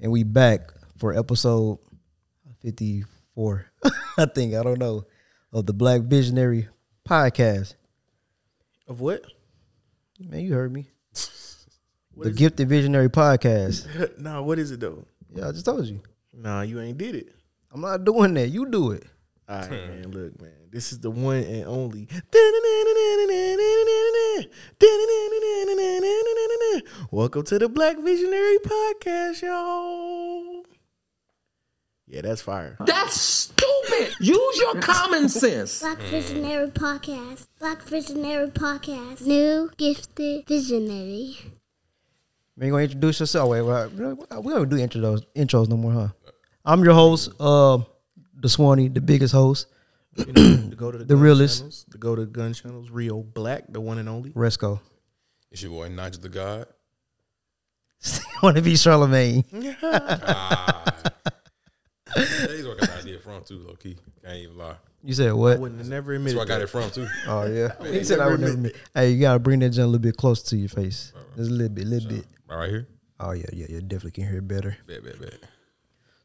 and we back for episode fifty four. I think I don't know of the Black Visionary podcast. Of what? Man, you heard me. The is Gifted Visionary podcast. it? nah, what is it though? Yeah, I just told you. Nah, you ain't did it. I'm not doing that. You do it. All right, man. Look, man. This is the one and only. Welcome to the Black Visionary Podcast, y'all. Yeah, that's fire. That's stupid. Use your common sense. Black Visionary Podcast. Black Visionary Podcast. New gifted visionary. Man, you gonna introduce yourself? Wait, wait, we don't do intros, intros no more, huh? I'm your host, uh, the Swanee, the biggest host, You know, to go to the, The gun realest. channels, to go to gun channels, Rio Black, the one and only. Resco. It's your boy Nigel the God. want to be Charlamagne? Ah. That's where I got the idea from too, low key. Can't even lie. You said what? I what? wouldn't have never That's admitted where I got it from too. Oh yeah. He ain't said I would never. admit admit- Hey, you gotta bring that joint a little bit closer to your face. Just a little bit, little bit. Right, right here. Oh yeah, yeah, yeah. Definitely can hear it better. Bet, bet, bet.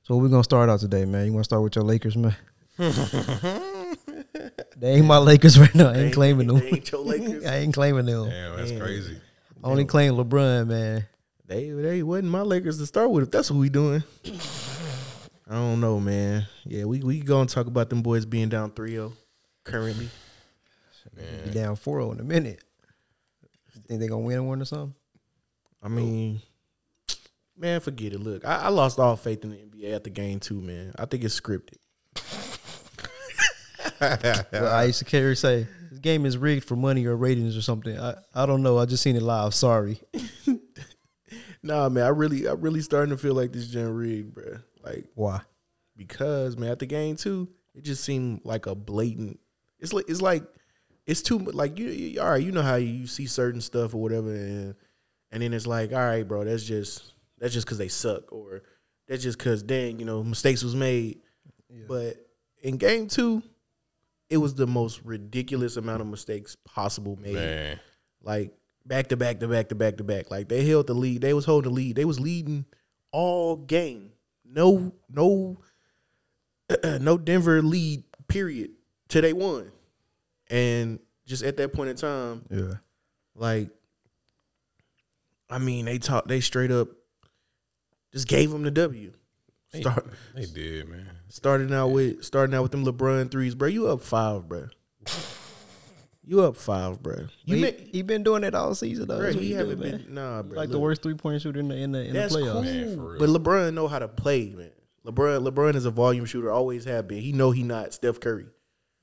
So we're gonna start out today, man. You want to start with your Lakers, man? they ain't my Lakers right now. I ain't claiming them. They ain't your Lakers. I ain't claiming them. Damn, that's Damn. crazy. Only claim LeBron, man. They they wasn't my Lakers to start with. If that's what we doing, I don't know, man. Yeah, we we gonna talk about them boys being down 3-0 currently. Be down 4-0 in a minute. You think they gonna win one or something? I mean, man, forget it. Look, I, I lost all faith in the NBA at the game too, man. I think it's scripted. Well, I used to carry say game is rigged for money or ratings or something. I, I don't know. I just seen it live. Sorry. Nah, man, I really I really starting to feel like this gen rigged, bro. Like Why? because man, at the game too, it just seemed like a blatant. It's like it's like it's too like you, you all right. You know how you see certain stuff or whatever, and and then it's like, all right, bro, that's just that's just because they suck, or that's just because dang, you know, mistakes was made. But in game two, it was the most ridiculous amount of mistakes possible made. Man. Like back to back to back to back to back. Like they held the lead. They was holding the lead. They was leading all game. No, no, no Denver lead. Period. Till they won, and just at that point in time, Yeah. like, I mean, they talked. They straight up just gave them the W. They, Start, they did, man. starting out with starting out with them LeBron threes, bro. You up five, bro. You up five, bro. You he, make, he been doing it all season though. bro, he he haven't do, man. been nah, bro. like the worst three point shooter in the in the, in the playoffs. cool. Man, for real. But LeBron know how to play, man. LeBron, LeBron is a volume shooter, always have been. He know he not Steph Curry.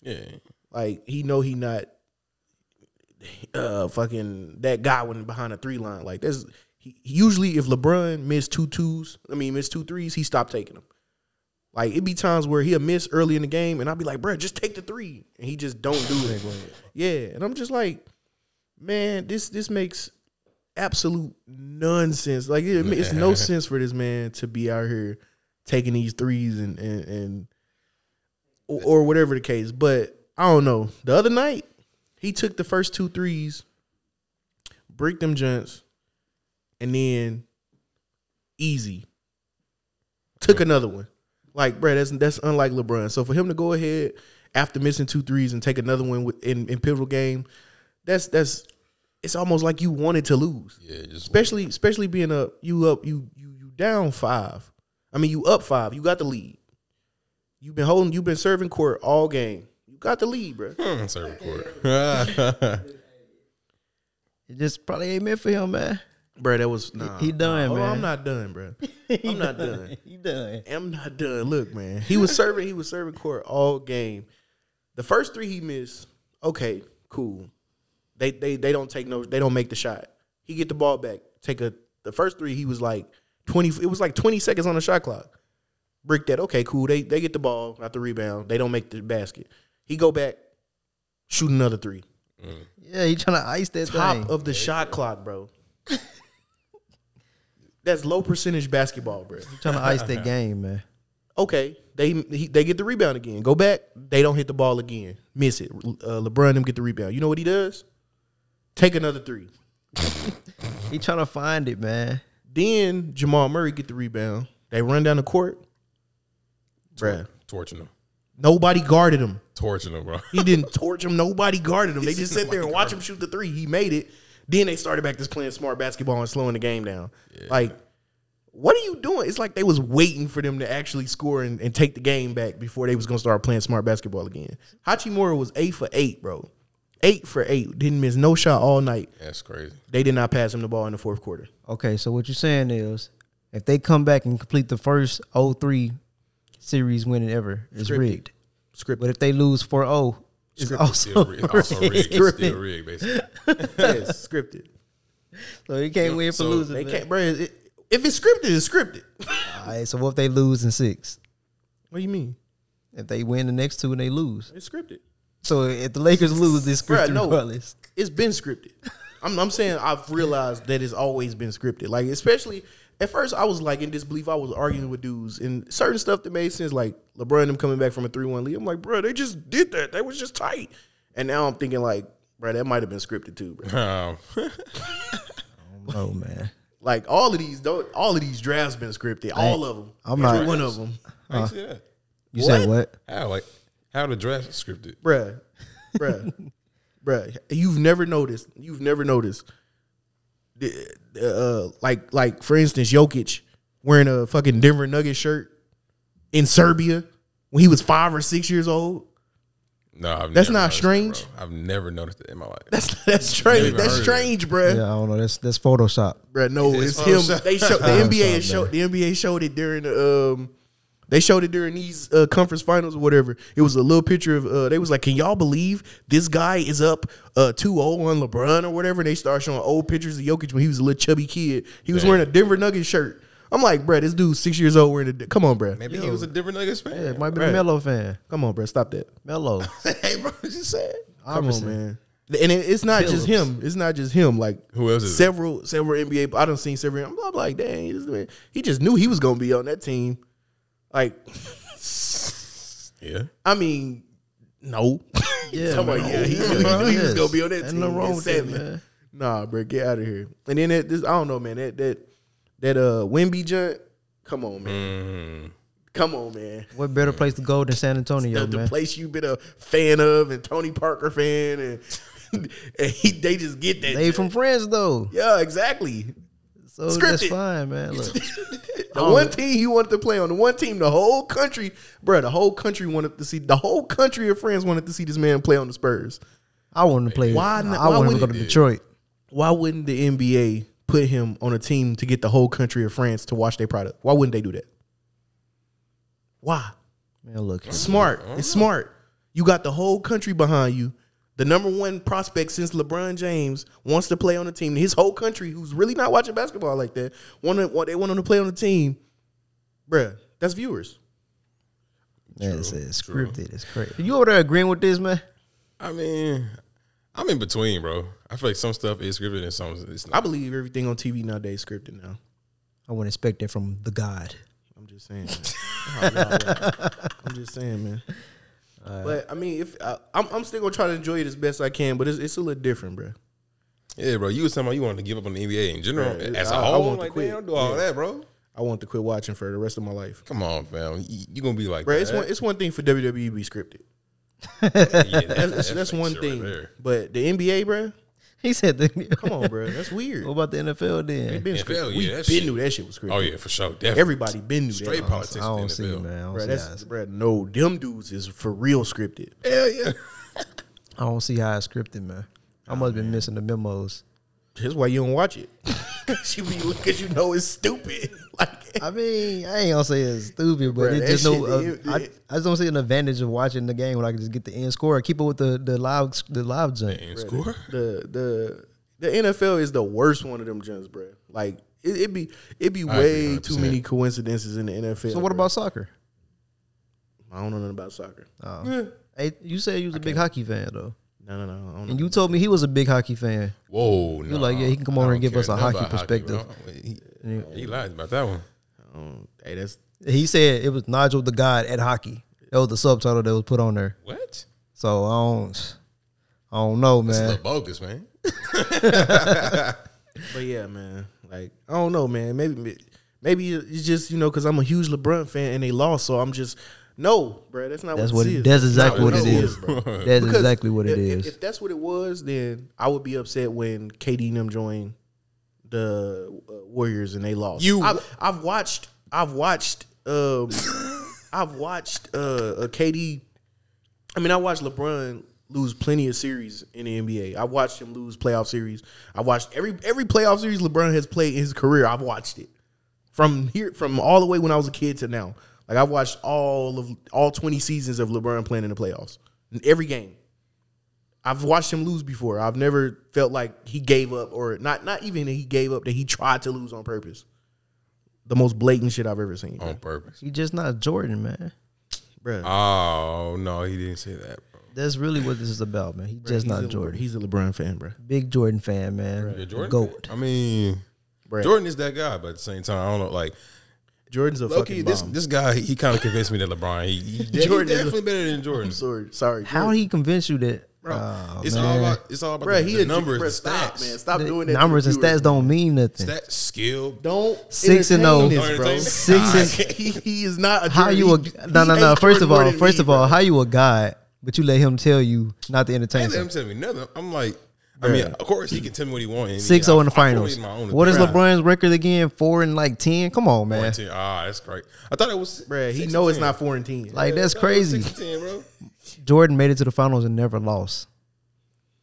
Yeah. Like he know he not uh fucking that guy when behind the three line. Like there's he, usually if LeBron missed two twos, I mean missed two threes, he stopped taking them. Like it'd be times where he'll miss early in the game, and I'd be like, bro, just take the three, and he just don't do it. yeah, and I'm just like, man, this this makes absolute nonsense. Like it, it's no sense for this man to be out here taking these threes and and, and or, or whatever the case. But I don't know. The other night, he took the first two threes, bricked them junts, and then easy took another one. Like, bro, that's that's unlike LeBron. So for him to go ahead after missing two threes and take another one with, in in pivotal game, that's that's it's almost like you wanted to lose Yeah, just especially especially being up you up you you you down five. I mean you up five. You got the lead. You've been holding. You've been serving court all game. You got the lead, bro. Hmm, serve court. It just probably ain't meant for him, man. Bro, that was nah, he done, nah. Oh. I'm not done, bro. I'm not done. he done. I'm not done. Look, man. He was serving. He was serving court all game. The first three he missed. Okay, cool. They they they don't take no. They don't make the shot. He get the ball back. Take a. The first three he was like twenty. It was like twenty seconds on the shot clock. Brick that. Okay, cool. They they get the ball, not the rebound. They don't make the basket. He go back, shoot another three. Mm. Yeah, he trying to ice that Top thing. of the shot clock, bro. That's low percentage basketball, bro. trying to ice that game, man. okay, they he, they get the rebound again. Go back, they don't hit the ball again. Miss it. Uh, LeBron them get the rebound. You know what he does? Take another three. He trying to find it, man. Then Jamal Murray get the rebound. They run down the court, bruh. Torching them. Nobody guarded him. Torching them, bro. He didn't torch him. Nobody guarded him. They just sat there and watch him shoot the three. He made it. Then they started back to playing smart basketball and slowing the game down. Like, what are you doing? It's like they was waiting for them to actually score and, and take the game back before they was gonna start playing smart basketball again. Hachimura was eight for eight, bro. Eight for eight. Didn't miss no shot all night. That's crazy. They did not pass him the ball in the fourth quarter. Okay, so what you're saying is, if they come back and complete the first 0-3 series winning ever, it's Scripted. rigged. Script. But if they lose 4-0, it's Scripted. also, Still rigged. Also rigged. It's rigged. still rigged, basically. yes, scripted. So you can't win for So losing. They man. can't, bro. It, if it's scripted, it's scripted. All right, so what if they lose in six? What do you mean? If they win the next two and they lose, It's scripted. so if the Lakers lose, it's Bruh, scripted no. regardless. it's been scripted. I'm, I'm saying I've realized that it's always been scripted. Like especially at first, I was like in disbelief. I was arguing with dudes and certain stuff that made sense, like LeBron them coming back from a three one lead. I'm like, bro, they just did that. That was just tight. And now I'm thinking like, bro, that might have been scripted too, bro. Um, Oh man, Like all of these, don't all of these drafts been scripted. All of them. I'm Every not- one of them, how you see that? you said what? How like how the draft is scripted? bruh, bruh, bruh. You've never noticed. You've never noticed. The, the, uh, like, like for instance, Jokic wearing a fucking Denver Nuggets shirt in Serbia when he was five or six years old. No, I've That's never not noticed that, strange. bro. I've never noticed it in my life. That's that's strange. That's strange, bruh. Yeah, I don't know. That's that's Photoshop. Bruh, no, It's it's him. They showed the NBA man. showed the NBA showed it during the um they showed it during these uh, conference finals or whatever. It was a little picture of uh, they was like, "Can y'all believe this guy is up uh 2-0 on LeBron or whatever?" And they started showing old pictures of Jokic when he was a little chubby kid. He was Man. wearing a Denver Nuggets shirt. I'm like, bruh, this dude's 6 years old wearing a Come on, bruh. Maybe he was a different Nuggets fan. Yeah, might be a Melo fan. Come on, bruh. Stop that. Melo. hey, bro, what you said? Come Iverson. on, man. And it, it's not just him. It's not just him. Like Who else is it? several several NBA. I don't seen several. I'm like, dang, this man, he just knew he was gonna be on that team. Like, Yeah. I mean, no. Yeah, Talking about, man. yeah, he, knew, he Bro, knew he was yes. gonna be on that Ain't team. nothing wrong at with that, seven. man. Nah, bro, get out of here. And then that, this, I don't know, man. That that that uh Wemby junk. Come on, man. Mm. Come on, man. What better place to go than San Antonio, the, the man? place you've been a fan of and Tony Parker fan and and he, they just get that. They junk. from France though, yeah, exactly. so that's Scripted. fine, man. Look, The um, one team he wanted to play on, the one team, the whole country, bro, the whole country wanted to see, the whole country of France wanted to see this man play on the Spurs. I wanted to play. Why I not- why want him to go to? Detroit. Why wouldn't the NBA put him on a team to get the whole country of France to watch their product? Why wouldn't they do that? Why? Man, look, here. Smart. It's smart. You got the whole country behind you. The number one prospect since LeBron James wants to play on the team. His whole country, who's really not watching basketball like that, want what they want him to play on the team. Bruh, that's viewers. man, it's, it's true. scripted. It's crazy. You over there agreeing with this, man? I mean, I'm in between, bro. I feel like some stuff is scripted and some it's I believe everything on TV nowadays is scripted now. I wouldn't expect that from the God. I'm just saying. man. No, bro. I'm just saying, man. But I mean, if I, I'm, I'm still gonna try to enjoy it as best I can, but it's, it's a little different, bro. Yeah, bro. You was talking about you wanted to give up on the NBA in general Yeah, as a I- I whole. I want to quit. damn, don't do all Yeah. that, bro. I want to quit watching for the rest of my life, Come on, fam. You, you gonna be like, bro. that. It's one, it's one thing for WWE to be scripted. yeah, that- That's, that's, that's one right thing. there. but the NBA, bro, He said, the, come on, bro, that's weird. What about the NFL They then? been NFL, scripted. yeah, we been shit- knew that shit was scripted. Oh yeah, for sure. Definitely. everybody been knew straight that. I politics don't in see, the NFL. man. I don't Bro, see that's how bro. No, them dudes is for real scripted. Hell yeah. I don't see how it's scripted, man. I must have been missing the memos. That's why you don't watch it. Cause you be because you know it's stupid. Like I mean, I ain't gonna say it's stupid, but Bruh, it just no. Uh, it- I, I just don't see an advantage of watching the game when I can just get the end score, keep it with the the live the live jump. And score. the the the NFL is the worst one of them jumps, bro. Like it, it be it be way too many coincidences in the NFL. So what bruh. about soccer? I don't know nothing about soccer. Oh. Hey, you said you was a big hockey fan though, No, no, no. I don't and know. you told me he was a big hockey fan. Whoa, no. You're like, yeah, he can come over and give us a hockey perspective. bro. He, he lied about that one. Um, hey, that's He said it was Nigel the God at hockey. That was the subtitle that was put on there. What? So I don't, I don't know, That's a man. little bogus, man. but yeah, man. Like I don't know, man. Maybe Maybe it's just you know because I'm a huge LeBron fan and they lost, so I'm just no, bro. That's not That's what, what this it- is. that's exactly not what it is. is. bro. That's Because exactly what it if, is. If, if that's what it was, then I would be upset when KD and them joined the uh, Warriors and they lost. You- I've, I've watched. I've watched. Um, I've watched uh, a KD. I mean, I watched LeBron lose plenty of series in the NBA. I watched him lose playoff series. I watched every every playoff series LeBron has played in his career. I've watched it from here from all the way when I was a kid to now. Like I've watched all of all twenty seasons of LeBron playing in the playoffs. In every game. I've watched him lose before. I've never felt like he gave up or not not even that he gave up that he tried to lose on purpose. The most blatant shit I've ever seen. on purpose. He just not Jordan, man. Bruh. Oh no, he didn't say that, bro. That's really what this is about, man. He just He's not a- Jordan. He's a LeBron fan, bro. Big Jordan fan, man. Yeah, Jordan. Goat. I mean, Bruh. Jordan is that guy, but at the same time, I don't know. Like, Jordan's a Loki, fucking this bomb. this guy, he, he kind of convinced me that LeBron, he, he, he Jordan is- definitely better than Jordan. sorry, sorry. How he convinced you that? Bro, Oh, it's man. all about it's all about Bro, the, he the a numbers, bruh, the stop, stats, man. Stop The doing that. to numbers the and viewers, stats don't mean nothing. stats, skill. Don't Six and entertain oh. this, bro. Don't Six and he, he is not a how Jordan. you a He- no he no no? ain't First of more all, than first me, of all, bro. how you a guy, but you let him tell you not to entertain? Ain't let him something? tell me nothing. I'm like, I mean, of course he can tell me what he wants. Six zero in the finals. What is LeBron's record again? Four and like ten. Come on, man. Ah, that's great. I thought it was, Bruh, he know it's 10. not four and ten. Like that's I thought it was crazy. six 10, bro. Jordan made it to the finals and never lost.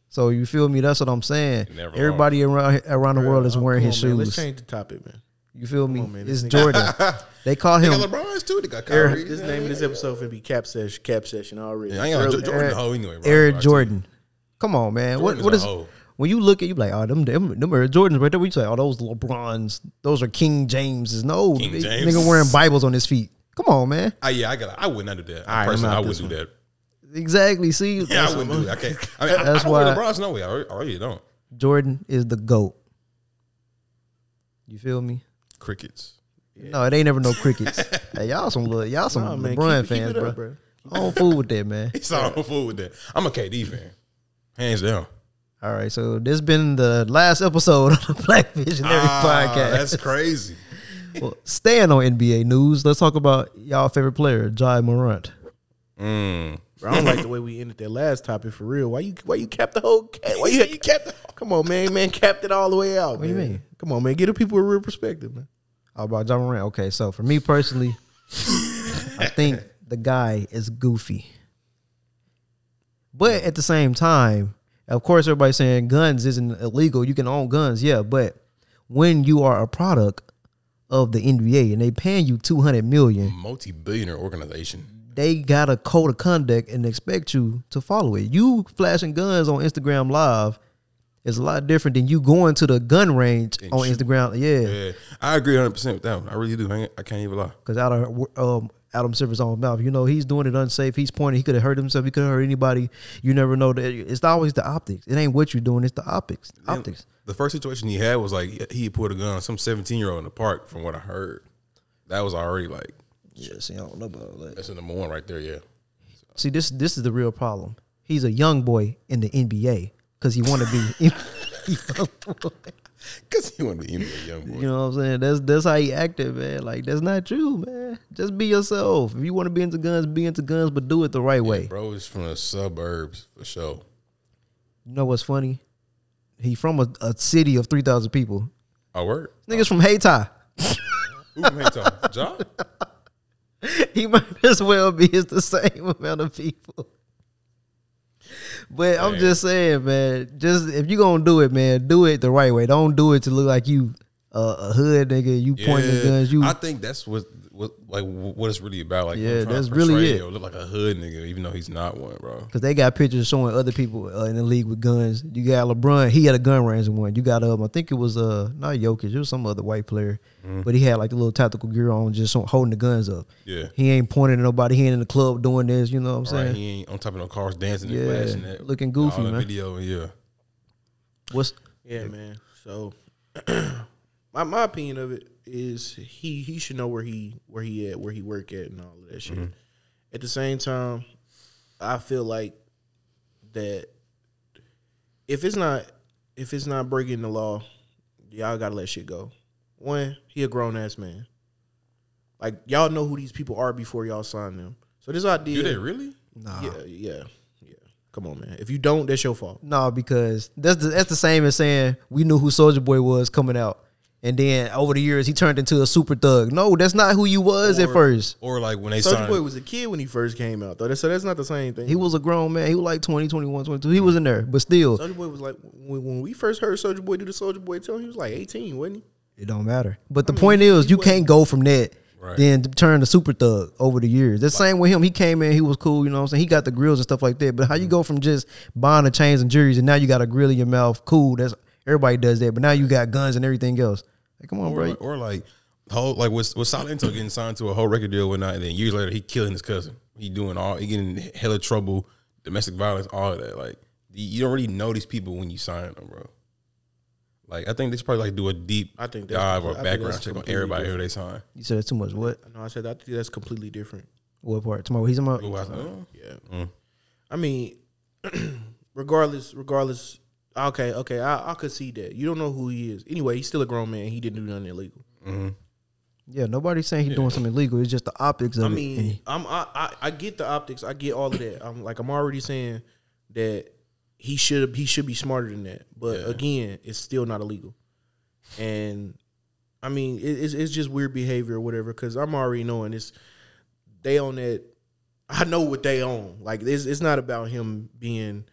So you feel me? That's what I'm saying. Never Everybody around around the world is Oh, wearing come his on, man. Let's shoes. change the topic, man. You feel me? on, man. It's This Jordan. they call They him got LeBron's too. They got Eric- Kyrie. This name of this episode finna be cap session, cap session already. Yeah, I ain't got Early- Jordan a hoe anyway. Bro. Eric I tell. Jordan. Come on, man. What Jordan's what a is hoe. when you look at you be like, oh, them them, them are Jordans right there. We say, oh, those LeBrons, those are King Jameses. No, King they- James. nigga wearing Bibles on his feet. Come on, man. Ah, yeah, I got. I would not do that. All right, I'm Personally, out I wouldn't do one. that. Exactly. See, Yeah, I That's- wouldn't do that. I can't. I mean, I, That's I don't wear why- LeBron's no way. I really, I really don't. Jordan is the goat. You feel me? Crickets. No, it ain't never no crickets. hey, y'all some little, y'all some Nah, man, LeBron keep- keep fans, it bro. up, bro. I don't fool with that, man. He's all fool with that. I'm a KD fan, hands down. All right, so this has been the last episode of the Black Visionary Ah, podcast. That's crazy. Well, staying on NBA news, let's talk about y'all favorite player, Ja Morant. Mm. Bro, I don't like the way we ended that last topic for real. Why you why you capped the whole cap? Why you, kept the Come on, man, man, capped it all the way out. What do you mean? Come on, man, give the people a real perspective, man. How about Ja Morant? Okay, so for me personally, I think the guy is goofy. But at the same time, of course, everybody's saying guns isn't illegal. You can own guns, yeah. But when you are a product of the NBA and they paying you two hundred million, multi-billionaire organization. they got a code of conduct and expect you to follow it. You flashing guns on Instagram Live is a lot different than you going to the gun range And on shoot. Instagram. Yeah, Yeah, I agree 100 percent with that one. I really do. I, I can't even lie. because out of um, Adam Silver's own mouth, you know, he's doing it unsafe. He's pointing. He could have hurt himself. He could have hurt anybody. You never know. That it's always the optics. It ain't what you're doing. It's the optics. Optics. The first situation he had was like he put a gun on some 17 year old in the park. From what I heard, that was already like Yeah, see, I don't know about that. that's in the one right there. Yeah, See, this this is the real problem. He's a young boy in the NBA because he want to be. because he want to be NBA YoungBoy. You know what I'm saying? That's that's how he acted, man. Like that's not true, man. Just be yourself. If you want to be into guns, be into guns, but do it the right way. Bro is from the suburbs for sure. You know what's funny? He from a, a city of three thousand people. I word. Niggas oh. from Hayti. Who from Haytown? John. he might as well be it's the same amount of people. But I'm just saying, man. Just if you gonna do it, man, do it the right way. Don't do it to look like you uh, a hood nigga. You pointing Yeah, guns. You I think that's what what like what it's really about. Like Yeah, him trying to that's really it. or Look like a hood nigga, even though he's not one, bro. Cause they got pictures showing other people uh, in the league with guns. You got LeBron, he had a gun range in one. You got um, I think it was uh not Jokic, it was some other white player, but he had like the little tactical gear on, just holding the guns up. Yeah. He ain't pointing at nobody. He ain't in the club doing this. You know what I'm Right, saying? he ain't on top of no cars dancing Yeah, and flashing that, looking goofy, all that man. Video, yeah. What's Yeah, man. So my my opinion of it is he he should know where he where he at, where he work at and all of that shit. Mm-hmm. At the same time, I feel like that if it's not if it's not breaking the law, y'all gotta let shit go. One, he a grown ass man. Like y'all know who these people are before y'all sign them. So this idea, Do they really? Nah. yeah, yeah, yeah. Come on, man. If you don't, that's your fault. No, because that's the, that's the same as saying we knew who Soulja Boy was coming out, and then over the years he turned into a super thug. No, that's not who you was at first. Or like when they Soldier signed. Boy was a kid when he first came out, though. That's- So that's not the same thing. He was a grown man. He was like 20, 21, 22. He was in there, but still, Soulja Boy was like when, when we first heard Soulja Boy do the Soulja Boy tell, he was like eighteen, wasn't he? it don't matter. But the point is, you can't go from that. Right. Then to turn to super thug over the years. The same with him. He came in, he was cool, you know what I'm saying? He got the grills and stuff like that. But how you mm. go from just buying the chains and juries and now you got a grill in your mouth? Cool. That's everybody does that. But now you got guns and everything else. Like, come on, or, bro. like, or like whole like was with Silento getting signed to a whole record deal and whatnot, and then years later he killing his cousin. He doing all he getting hella trouble, domestic violence, all of that. Like you- you don't really know these people when you sign them, bro. Like I think they should probably like do a deep I think dive or think background check on completely everybody who they sign. You said that's too much. What? No, I said I think that's completely different. What part? Tomorrow he's about. Who I oh, Yeah. Mm. I mean, regardless, regardless. Okay, okay, I, I could see that. You don't know who he is. Anyway, he's still a grown man. He didn't do nothing illegal. Yeah, nobody's saying he's doing something illegal. It's just the optics of I it. mean, I'm I, I I get the optics. I get all of that. I'm like I'm already saying that he should he should be smarter than that. But Yeah. again, it's still not illegal. And I mean, it, it's it's just weird behavior or whatever. Because I'm already knowing it's they own that. I know what they own. Like it's it's not about him being,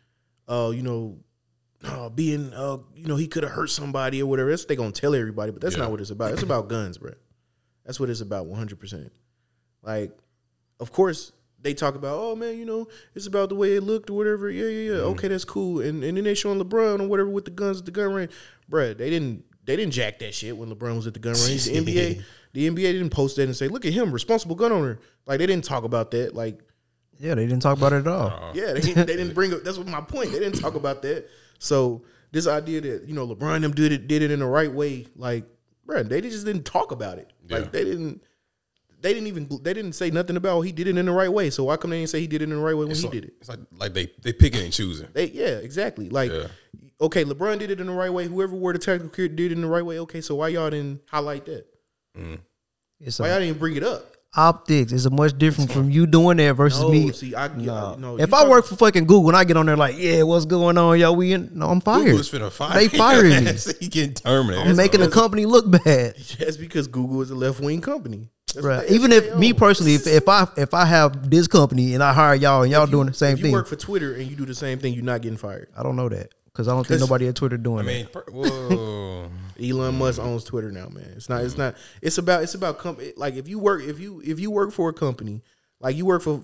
uh, you know. Uh, being, uh, you know, he could have hurt somebody or whatever. That's what they gonna tell everybody, but that's Yeah. not what it's about. It's about guns, bro. That's what it's about, one hundred percent. Like, of course, they talk about, oh man, you know, it's about the way it looked or whatever. Yeah, yeah, yeah. Okay, that's cool. And and then they showing LeBron or whatever with the guns at the gun range. bro. they didn't they didn't jack that shit when LeBron was at the gun range. The NBA, the NBA didn't post that and say, look at him, responsible gun owner. Like they didn't talk about that. Like, yeah, they didn't talk about it at all. Uh-uh. yeah, they, they didn't bring up. That's what my point. They didn't talk about that. So this idea that you know LeBron them did it did it in the right way, like, bruh, they just didn't talk about it. Yeah. Like they didn't. They didn't even they didn't say nothing about he did it in the right way. So why come they didn't say he did it in the right way when It's he like, did it? It's like like they they picking and choosing. They yeah, exactly. Like Yeah. okay, LeBron did it in the right way. Whoever wore the tactical gear did it in the right way. Okay, so why y'all didn't highlight that? Mm. It's Why a, y'all didn't bring it up? Optics is much different from you doing that versus No, me. see, I get Nah. no. if I work for fucking Google and I get on there like, yeah, what's going on, yo? We in? No, I'm fired. Google's finna fire. They firing me. he getting terminated. I'm making the company look bad. that's because Google is a left wing company. That's Bruh, what they- Even if me personally, if, if I if I have this company and I hire y'all and y'all If you- doing the same thing. if you thing, work for Twitter and you do the same thing, you're not getting fired. I don't know that because I don't think 'Cause- nobody at Twitter doing I mean, that. per, whoa. Elon Musk owns Twitter now, man. It's not. It's not. It's about. It's about company. Like if you work, if you if you work for a company, like you work for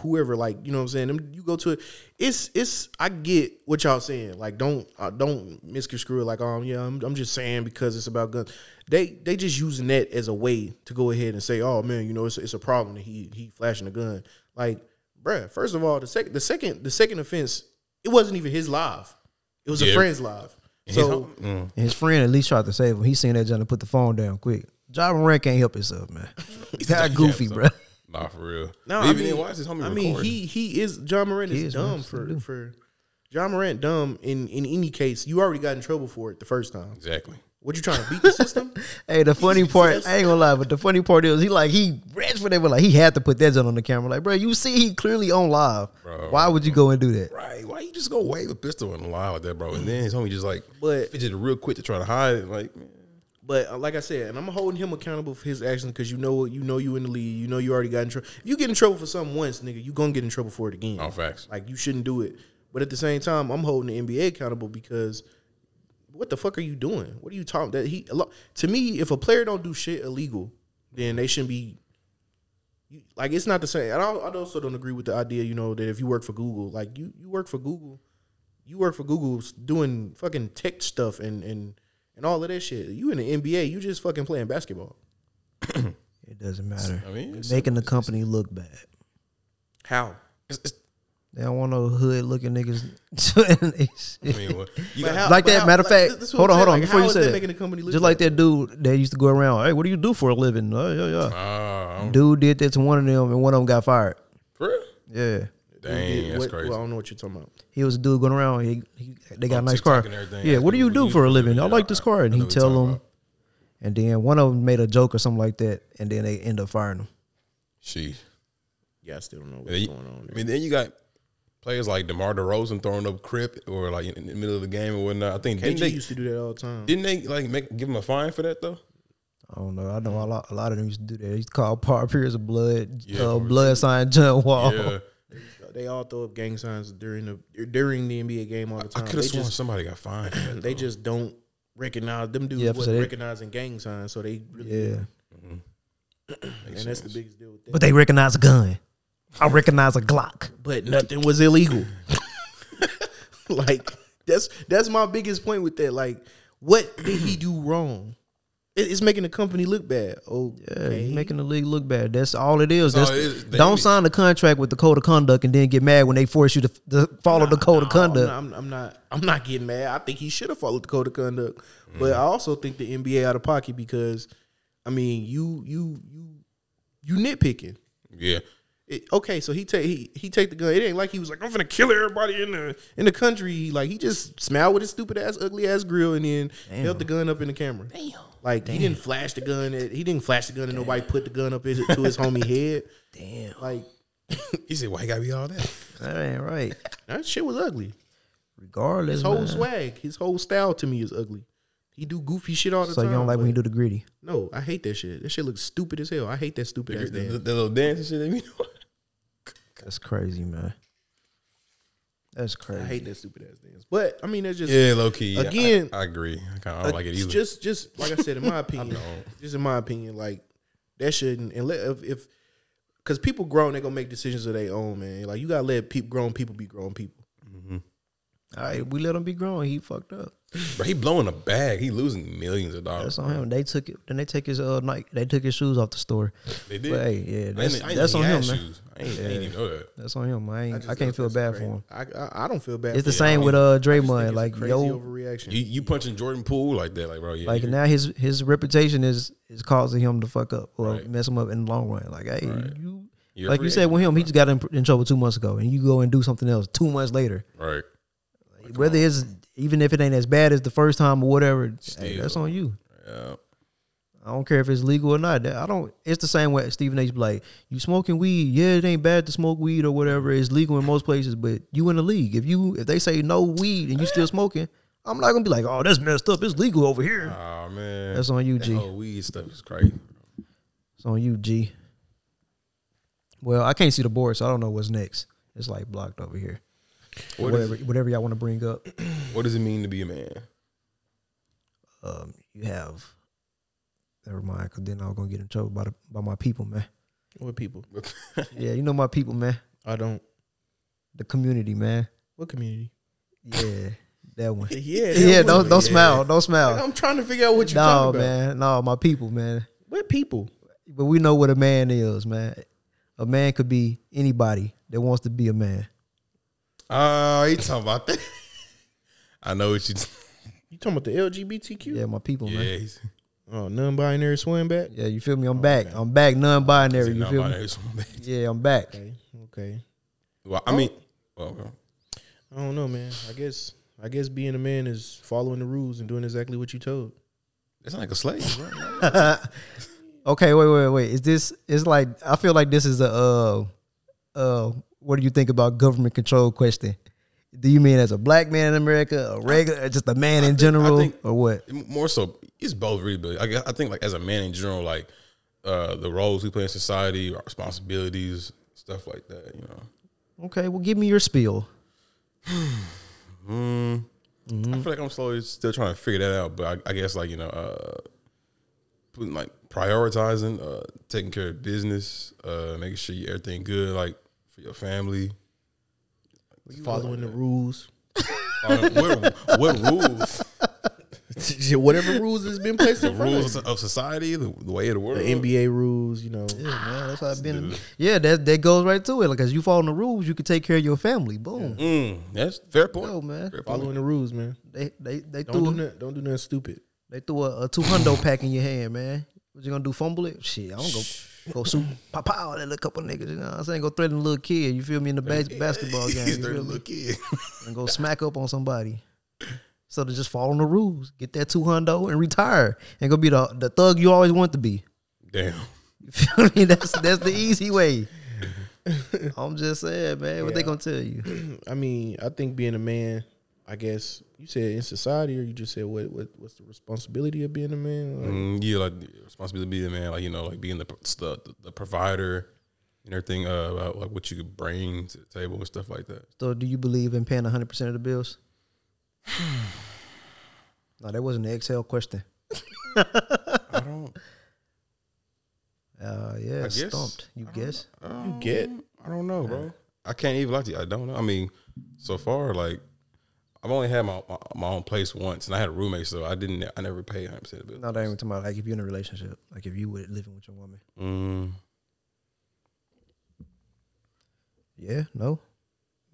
whoever, like you know what I'm saying. them- You go to it. It's it's. I get what y'all saying. Like don't uh, don't misconstrue it. Like um yeah, I'm, I'm just saying because it's about guns. They they just using that as a way to go ahead and say, oh man, you know it's it's a problem that he he flashing a gun. Like, bruh, First of all, the second the second the second offense, it wasn't even his live. It was a friend's live. His So. home- mm. And his friend at least tried to save him. He seen that John and put the phone down quick. Ja Morant can't help himself, man. He's got goofy, bro. Nah, for real. No, They I mean, watch his homie I mean, recording. he he is Ja Morant is, is, dumb for he for Ja Morant dumb in in any case. You already got in trouble for it the first time. exactly. What you trying to beat the system? Hey, the funny Jesus. part, I ain't gonna lie, but the funny part is he like he ran for that, but like he had to put that John on the camera. Like, bro, you see he clearly on live. Bro. Why would you go and do that? Right? Why you just go wave a pistol in the line with that, bro? And then his homie just like But- fidgeted real quick to try to hide it. Like, man, But uh, like I said, and I'm holding him accountable for his actions because you know you know you in the league. You know you already got in trouble. If you get in trouble for something once, nigga, you gonna get in trouble for it again. all facts. Like you shouldn't do it. But at the same time, I'm holding the NBA accountable because what the fuck are you doing? What are you talking that he a to me, if a player don't do shit illegal, then they shouldn't be you- like it's not the same. And I, I also don't agree with the idea, you know, that if you work for Google, like you you work for Google, you work for Google doing fucking tech stuff and and and all of that shit. You in the NBA, you just fucking playing basketball. It doesn't matter. I mean, Making the company look bad. How? It's, it's, They don't want no hood looking niggas. I mean, what, you But how- like but that. how- matter of like, fact, this is what hold I'm on, hold saying, on. like, Before how you is say that that, making the company look just bad? like that dude that used to go around. Hey, what do you do for a living? Oh, yeah, yeah. ah, Dude did that to one of them, and one of them got fired. for real? Yeah, Dang, that's What- crazy. Well, I don't know what you're talking about. he was a dude going around. He, he they got On a nice TikTok car. and everything, Yeah, what do asking you what do you for a do for a living? I like this car, and I he what you're tell talking him, about. and then one of them made a joke or something like that, and then they end up firing him. Sheesh. Yeah, I still don't know And what's then you- going on. I mean, then you got players like DeMar DeRozan throwing up crip or like in the middle of the game or whatnot. I think didn't KG they used to do that all the time. didn't they like make give him a fine for that though? I don't know. I know a lot. A lot of them used to do that. They used to call Paul Pierce a blood, Yeah, uh, Paul blood sign John Wall. Yeah, They all throw up gang signs during the during the NBA game all the time. I time. could have sworn just somebody got fined. that, they though. just don't recognize them dudes Yeah, wasn't so they- recognizing gang signs, so they really Yeah, and Makes that's the biggest deal with that. but they recognize a gun. I recognize a Glock. but nothing was illegal. like that's that's my biggest point with that. Like, what did he do wrong? It- It's making the company look bad. Oh, Yeah, you making the league look bad. That's all it is. That's That's, all. They- don't sign the contract with the code of conduct and then get mad when they force you to, to follow the code of conduct. I'm, I'm not. I'm not getting mad. I think he should have followed the code of conduct, but I also think the NBA out of pocket because, I mean, you you you you nitpicking. yeah. It, okay, so he take he he take the gun. It ain't like he was like I'm gonna kill everybody in the in the country. Like he just smiled with his stupid ass, ugly ass grill, and then held the gun up in the camera. Damn. Like he didn't flash the gun. At, he didn't flash the gun, and nobody put the gun up his, to his homie head. Damn, Like He said, "Why you gotta be all that?" that ain't right. that shit was ugly. Regardless, His whole man. swag, his whole style to me is ugly. He do goofy shit all the So time. So you don't like when but- you do the gritty? No, I hate that shit. That shit looks stupid as hell. I hate that stupid The, ass the, dance. the little dance and shit. that be doing. That's crazy, man. That's crazy. I hate that stupid ass dance. But I mean, that's just Yeah, low key. Again- I, I agree. I kind of don't like it either. Just, just like I said, in my opinion, don't. just in my opinion, like that shouldn't. And let, if, if because people grown, they gonna make decisions of their own, man. Like you gotta let people, grown people, be grown people. Mm-hmm. All right, we let him be grown. He fucked up. Bro, he blowing a bag. He losing millions of dollars. That's on him. They took it. Then they take his uh Nike. They took his shoes off the store. They did. But hey, yeah, I that's, ain't- I ain't that's on him, had man. shoes. I ain't, I ain't even know that. That's on him. I ain't. I, just can't feel bad crazy. for him. I, I, I don't feel bad. It's the same with uh I just think Draymond. it's Like crazy yo, overreaction. You you punching Jordan Poole like that, like bro. Yeah, like now his his reputation is is causing him to fuck up or Right. mess him up in the long run. Like hey, Right. you You're like you said with him, he just got in, in trouble two months ago, and you go and do something else two months later. right. Whether it's even if it ain't as bad as the first time or whatever, hey, that's on you. Yeah. I don't care if it's legal or not. I don't. It's the same way Stephen H. be like, you smoking weed? Yeah, it ain't bad to smoke weed or whatever. It's legal in most places, but you in the league. If you if they say no weed and you still smoking, I'm not gonna be like, oh, that's messed up. It's legal over here. Oh man, That's on you, That G. whole weed stuff is crazy. It's on you, G. Well, I can't see the board, so I don't know what's next. It's like blocked over here. What, is- whatever, whatever y'all want to bring up. what does it mean to be a man? Um, you have. Never mind, because then I'm gonna get in trouble by the, by my people, man. What people? Yeah, you know my people, man. I don't. The community, man. What community? Yeah, that one. Yeah, yeah, that don't don't Yeah. smile, don't smile. I'm trying to figure out what you're No, talking about. man, no, my people, man. What people? But we know what a man is, man. A man could be anybody that wants to be a man. Oh, you talking about that. I know what you. You talking about the LGBTQ? Yeah, my people, Yeah, man. he's, Oh, non-binary swim back. Yeah, you feel me? I'm back. I'm back. Non-binary. You not feel about me? it. Yeah, I'm back. Okay. Okay. Well, I mean, well, well, I don't know, man. I guess I guess being a man is following the rules and doing exactly what you told. it's like a slave. Right? Okay, wait, wait, wait. Is this? It's like I feel like this is a uh, uh. What do you think about government control question? Do you mean as a black man in America, a regular, just a man in think- general, think- or what? More so, it's both really. But I, guess, I think like as a man in general, like uh, the roles we play in society, our responsibilities, stuff like that. You know. Okay, well, give me your spiel. Mm, I feel like I'm slowly still trying to figure that out, but I, I guess like you know, uh, putting like prioritizing, uh, taking care of business, uh, making sure you, everything good, like for your family. Following the rules. Uh, what, what rules? Whatever rules has been placed The in front rules of of society, the, the way of the world. The NBA rules, you know. Yeah, man, that's how I've been. Dude. Yeah, that that goes right to it. Like, as you follow the rules, you can take care of your family. Boom. Mm, that's fair point. Yo, man. Fair point. Following the rules, man. They they they Don't do threw a, nothing. Don't do nothing stupid. they threw a, a two hundo pack in your hand, man. What you gonna do? Fumble it? Shit, I don't go go shoot pow pow that little couple niggas. You know, what I'm saying go threaten a little kid. You feel me in the bas- basketball game? He's thirty feel little kid. And go smack up on somebody. So to just follow the rules, get that two hundo and retire, and go be the the thug you always want to be. Damn. You feel me? That's that's the easy way. I'm just saying, man. What they gonna tell you? I mean, I think being a man, I guess you said in society, or you just said what, what what's the responsibility of being a man? Like, Mm, yeah, like the responsibility to be the man, like you know, like being the the, the provider and everything, uh, about like what you could bring to the table and stuff like that. So, do you believe in paying 100 percent of the bills? no, that wasn't the Excel question. I don't. Uh, yeah, I guess. stumped. You guess? Um, get? I don't know, bro. I can't even lie to you. I don't know. I mean, so far, like I've only had my my, my own place once, and I had a roommate, so I didn't. I never paid 100 percent of bill. No, that ain't talking about like if you're in a relationship, like if you were living with your woman. Mm, Yeah, no.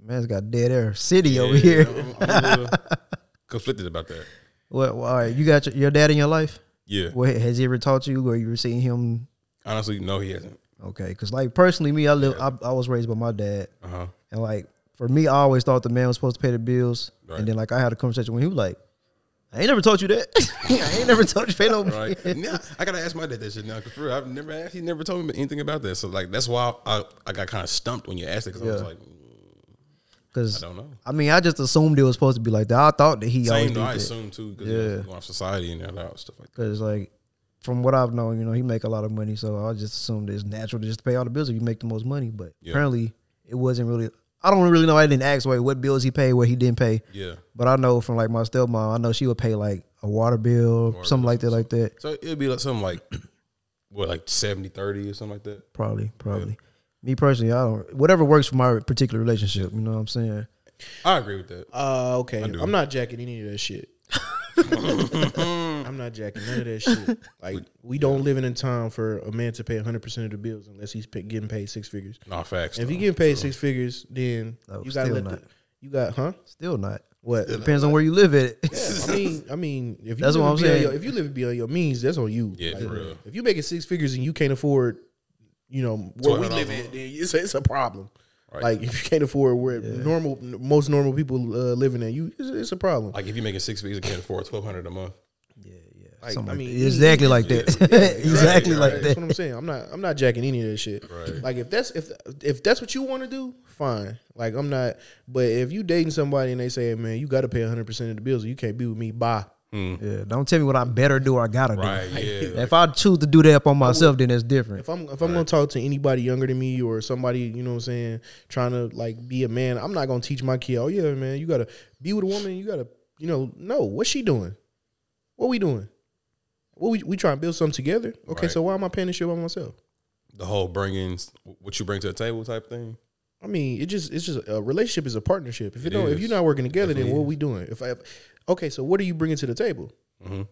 Man's got dead air city yeah, over here. I'm, I'm conflicted about that. Well, well, all right, you got your, your dad in your life. Yeah, What has he ever taught you, or you ever seen him? honestly, no, he hasn't. Okay, because like personally, me, I live. I, I was raised by my dad, Uh huh. and like for me, I always thought the man was supposed to pay the bills. Right. And then like I had a conversation when he was like, "I ain't never told you that. I ain't never told you to pay no Right. bills." yeah, I gotta ask my dad that shit now. For real, I've never asked. He never told me anything about that. So like, that's why I I got kind of stumped when you asked it. Cause I was like, mm, Because I don't know. I mean, I just assumed it was supposed to be like that. I thought that he always Same, did no, I that. assume too. Because Yeah. yeah. going off society and all that stuff like that. Because like from what I've known, you know, he make a lot of money, so I just assumed it's natural to just pay all the bills if you make the most money. But Yeah. apparently, it wasn't really. I don't really know. I didn't ask wait what bills he paid, what he didn't pay. Yeah. But I know from like my stepmom, I know she would pay like a water bill, Water something bill, like that, like that. So it'd be like something like what, like 70, 30 or something like that. Probably, probably. Me personally, I don't. Whatever works for my particular relationship. You know what I'm saying? I agree with that. Uh, okay. I'm not jacking any of that shit. I'm not jacking none of that shit. Like we don't live in a time for a man to pay 100 percent of the bills unless he's pay, getting paid six figures. Nah, facts. If though. you getting paid six figures, then No, you gotta still let not. the, you got huh? Still not. What? Depends on where you live at. I mean, I mean, if you That's live what I'm beyond saying. Your, if you live beyond your means, that's on you. Yeah, for real. If you making six figures and you can't afford, you know, where we $1,200 live a at, month. then it's, it's a problem. Right. Like if you can't afford where normal, most normal people uh, living at, you, it's, it's a problem. like if you're making six figures, you can't afford twelve hundred a month. yeah, yeah. Like, Something I mean, that. exactly like Yeah. that. exactly right, like That's that. what I'm saying. I'm not. I'm not jacking any of that shit. Right. Like if that's if if that's what you want to do, fine. Like I'm not. But if you dating somebody and they say, man, you got to pay 100 percent of the bills, or you can't be with me. Bye. Mm. Yeah, don't tell me what I better do or I gotta Right. do. Yeah. If I choose to do that upon myself, then that's different. If I'm if I'm gonna talk to anybody younger than me or somebody, you know what I'm saying, trying to like be a man, I'm not gonna teach my kid, oh yeah, man, you gotta be with a woman, you gotta, you know, no, what's she doing? What we doing? What we we trying to build something together? Okay, Right. so why am I paying this shit by myself? the whole bringing what you bring to the table type thing. I mean, it just it's just a relationship is a partnership. If you It don't, if you're not working together, then Definitely what we doing? If I, okay, so what are you bringing to the table? Mhm.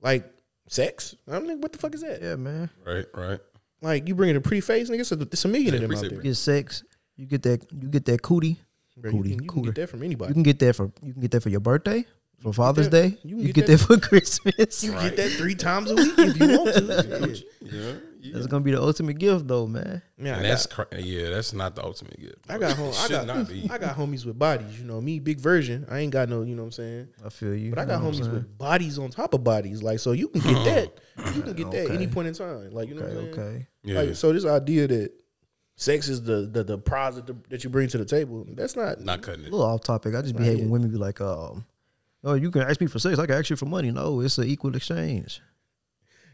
Like sex? I'm like, what the fuck is that? yeah, man. Right. Right. Like you bringing a pretty face, nigga? It's a, it's a million of them out there. You get sex, you get that, you get that cootie. Bro, you Cootie, can, you can get that from anybody. You can get that for you can get that for your birthday, for Father's that- Day. you You can can get get that for Christmas. You can get that three times a week if you want to. Shit. Yeah. Yeah. That's gonna be the ultimate gift, though, man. Man, I And that's got, cra- yeah, that's not the ultimate gift. I got home, I got not be. I got homies with bodies. You know me, big version. I ain't got no. You know what I'm saying. I feel you. But I got know what I'm homies with bodies on top of bodies. Like so, you can get that. You can get that any point in time. Like you know Okay, what I'm saying. okay. Yeah. Like so, this idea that sex is the the, the prize that, the, that you bring to the table. That's not. not cutting it. A little off topic. I just be hating when women be like, um, oh, you can ask me for sex. I can ask you for money. No, it's an equal exchange.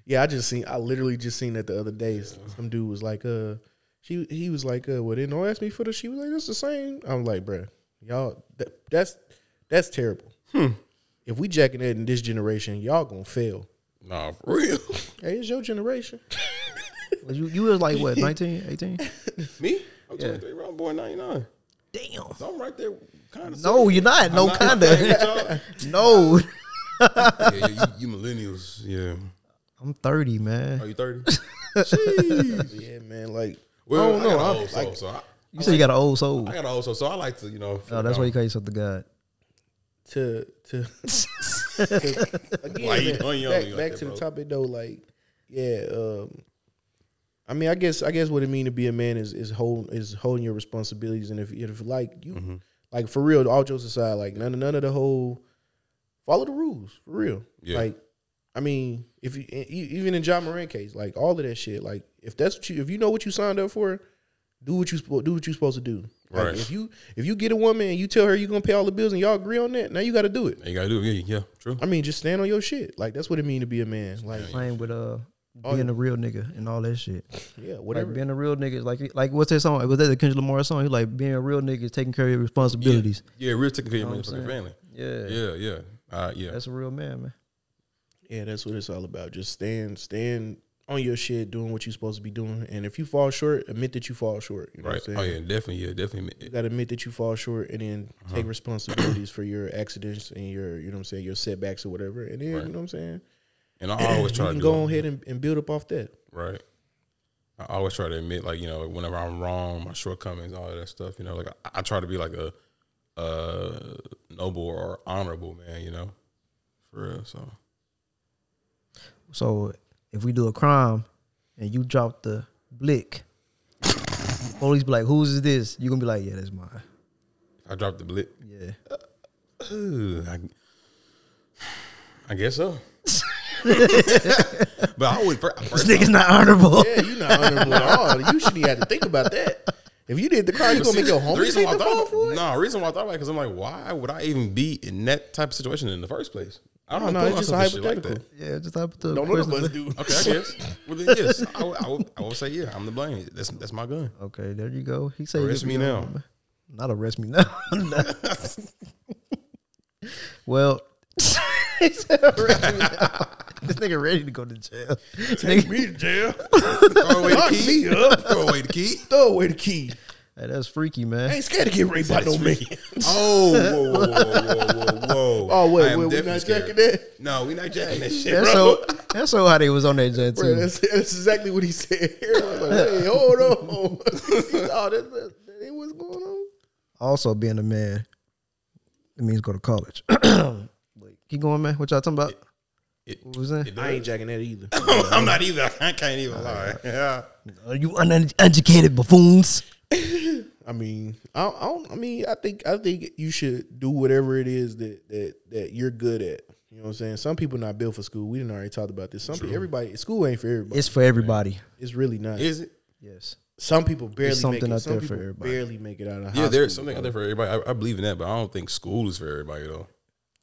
Yeah, I just seen. I literally just seen that the other day. Some dude was like, uh, she he was like, uh, well, they don't ask me for the. She was like, that's the same. I'm like, bruh, y'all, that, that's that's terrible. If we jacking it in this generation, y'all gonna fail. Nah, for real. Hey, it's your generation. You you was like what 19, 18? Me? I'm 23, bro. I'm born 99. Damn. So I'm right there, kind of. No, you're not. No, kinda. no. yeah, yeah, you, you millennials. Yeah. I'm 30, man. Are you 30? yeah, man. Like, Well, I don't know. I got I'm an old soul, like- so I, You say you got an old soul. I got an old soul, so I like to, you know. Oh, that's why you call yourself the God. to to, to again, Why man, doing young back, like back that, to the topic though. Like, yeah. Um, I mean, I guess I guess what it mean to be a man is is hold is holding your responsibilities, and if if like you Mm-hmm. like for real, all jokes aside, like none none of the whole follow the rules for real. Yeah. Like, I mean, if you e- even in Ja Morant case, like all of that shit, like if that's what you if you know what you signed up for, do what you do what you're supposed to do. Like, Right. If you if you get a woman and you tell her you're gonna pay all the bills and y'all agree on that, now you got to do it. You gotta do it. Yeah, yeah, true. I mean, just stand on your shit. Like that's what it mean to be a man. Like, Same with uh Oh, being yeah. a real nigga and all that shit. yeah, Like whatever. being a real nigga, is like like what's that song? Was that the Kendrick Lamar song? He like being a real nigga is taking care of your responsibilities. Yeah, real taking care of your Know what I'm motherfucking saying? family. Yeah, Yeah, yeah, uh, yeah. that's a real man, man. Yeah, that's what it's all about. Just stand, stand on your shit, doing what you're supposed to be doing. And if you fall short, admit that you fall short. You know right. what I'm Oh yeah, definitely. Yeah, definitely. You gotta admit that you fall short and then Uh-huh. take responsibilities for your accidents and your, you know what I'm saying, your setbacks or whatever. And then, Right. you know what I'm saying? And I always you try to can do go ahead and, and build up off that. Right. I always try to admit, like you know, whenever I'm wrong, my shortcomings, all of that stuff. You know, like I, I try to be like a, uh, noble or honorable man. You know, for real. So So if we do a crime and you drop the blick, police be like, "Whose is this?" You gonna be like, "Yeah, that's mine." I dropped the blip. Yeah. Ooh, I, I guess so. but I would. fir- This nigga's not honorable. Yeah, you're not honorable at all. You shouldn't even have to think about that. If you did the crime, you gonna make your the homies reason why I the thought, no, reason why I thought about it because I'm like, why would I even be in that type of situation in the first place? I No, don't know. put it's just a myself in like that. Yeah, just type the Don't none of person- us do. Okay, I guess. Well, then yes, I would, I would, I would say yeah. I'm the blame. That's that's my gun. Okay, there you go. He said, Arrest me can- now. Not arrest me now. well, he said arrest me now. This nigga ready to go to jail. Take me to jail. Throw away the Lock key. me up. Throw away the key. Throw away the key. Hey, that's freaky, I man. ain't scared to get raped by no man. Oh, whoa, whoa, whoa, whoa, whoa! Oh, wait, wait, we definitely not scared. jacking that? No, we not jacking that shit, That's bro. so. That's so how they was on that jet Bro, too. that's, that's exactly what he said. I was like, hey, hold on. oh, that, that, that ain't what's going on. Also, being a man, it means go to college. Wait, keep going, man. What y'all talking about? It- What was that? it I ain't jacking that either. I'm not either. I can't even lie. Yeah. Are you uneducated buffoons? I mean, I, I don't. I mean, I think I think you should do whatever it is that that that you're good at. You know what I'm saying? Some people not built for school. We didn't already talked about this. Some people, everybody, school ain't for everybody. It's for everybody. It's really not. Is it? Yes. Some people barely something make it. out Some there for people everybody. barely make it out of high Yeah, there's school, something out there for everybody. I, I believe in that, but I don't think school is for everybody though.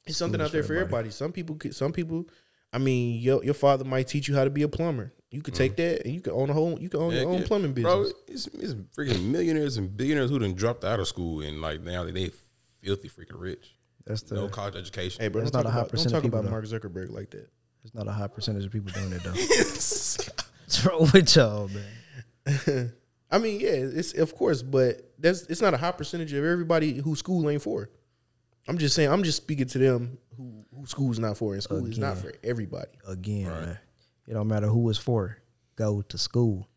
It's something is out there for for everybody. Some people, could, some people. I mean, your your father might teach you how to be a plumber. You could take mm-hmm. that and you could own a whole. You could own your own yeah. plumbing business. Bro, it's, it's freaking millionaires and billionaires who done dropped out of school and like now they filthy freaking rich. That's the. No college education. Hey, bro, That's don't not talk a high about, don't percent of talk people, about though. Mark Zuckerberg like that. There's not a high percentage of people doing it though. What's wrong with y'all, man? I mean, yeah, it's of course, but that's it's not a high percentage of everybody who school ain't for. I'm just saying, I'm just speaking to them who who school's not for, and school is not for everybody. Again, man. It don't matter who it's for. Go to school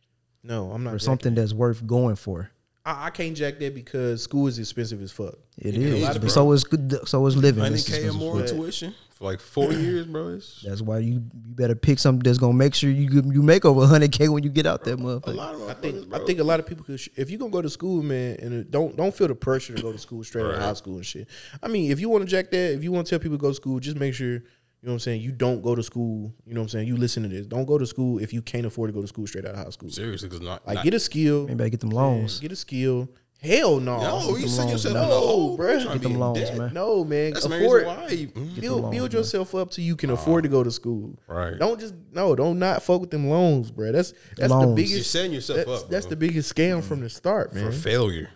No, I'm not. for jacking something that's worth going for. I, I can't jack that because school is expensive as fuck. It Yeah, is. but of- so is good. So is living. Hundred It's k or expensive more food. tuition for like four years, bro. It's That's why you you better pick something that's gonna make sure you you make over hundred k when you get out there, a lot of I think motherfuckers, I think a lot of people could. sh- If you gonna go to school, man, and it- don't don't feel the pressure to go to school straight out of high school and shit. I mean, if you want to jack that, if you want to tell people to go to school, just make sure you know what I'm saying. You don't go to school. You know what I'm saying. You listen to this. Don't go to school if you can't afford to go to school straight out of high school. seriously because not Like not, get a skill. Maybe I get them man, loans. Get a skill. Hell no. no, you them set loans, yourself man. in No, hole, bruh. Get them loans, debt. man. No, man. That's afford. why. You, mm, Build, loans, build man. yourself up so you can afford to go to school. Right. Don't just no. Don't not fuck with them loans, bro. That's that's the Loans. You're biggest. setting yourself That's, up. that's the biggest scam from the start, man. for failure.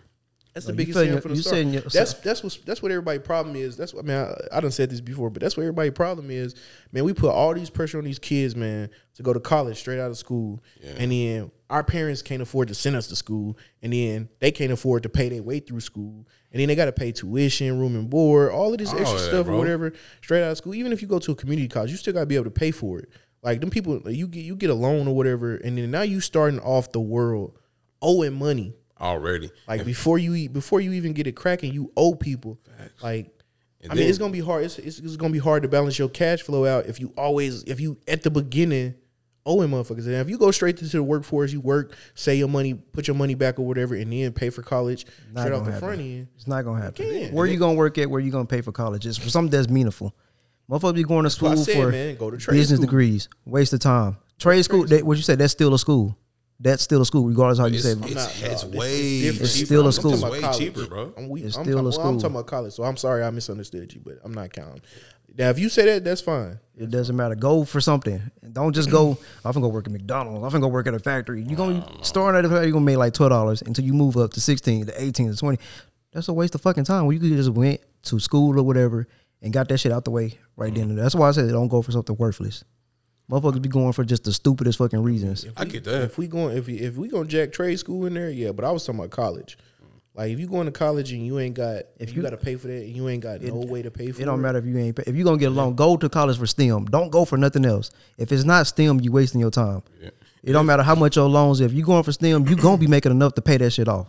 That's the No, biggest setting scam from the you start. setting your- that's that's what that's what everybody problem is. That's what I mean. I, I done said this before, but that's what everybody problem is. Man, we put all these pressure on these kids, man, to go to college straight out of school, and then our parents can't afford to send us to school, and then they can't afford to pay their way through school, and then they got to pay tuition, room and board, all of this All extra that, stuff or whatever straight out of school. Even if you go to a community college, you still got to be able to pay for it. Like them people, you get you get a loan or whatever, and then now you starting off the world owing money. Already. Like before you eat, before you even get it cracking, you owe people. Like, And I mean, it's gonna be hard. It's, it's, it's gonna be hard to balance your cash flow out if you always, if you at the beginning owing motherfuckers. And if you go straight into the workforce, you work, save your money, put your money back or whatever, and then pay for college Not straight off gonna the happen. front end. It's not gonna happen. can. Where you gonna work at? Where you gonna pay for college? It's for something that's meaningful. Motherfuckers be going to school said, for man. Go to trade business school. degrees. Waste of time. Trade school. That, what you said? That's still a school. That's still a school, regardless how you It's, say. it's, it. it's, no, way it's. It's cheaper. still a I'm school. It's way college. cheaper, bro. I'm, we, It's I'm still talking, a well, I'm talking about college, so I'm sorry I misunderstood you, but I'm not counting. Now, if you say that, that's fine. It doesn't matter. Go for something. Don't just go. I'm gonna go work at McDonald's. I'm gonna go work at a factory. You're gonna start at a factory. You're gonna make like twelve dollars until you move up to sixteen, to eighteen, to twenty. That's a waste of fucking time. When you could just went to school or whatever and got that shit out the way right then. and. That's why I said don't go for something worthless. Motherfuckers be going for just the stupidest fucking reasons. I get that. If we going, if we, if we gonna jack trade school in there, yeah. But I was talking about college. Like if you going to college and you ain't got, if you, you- got to pay for that, and you ain't got no way to pay for It it. don't matter if you ain't. pay- If you gonna get along, go to college for STEM. Don't go for nothing else. If it's not STEM, you wasting your time. It don't matter how much your loans. If you going for STEM, you gonna be making enough to pay that shit off,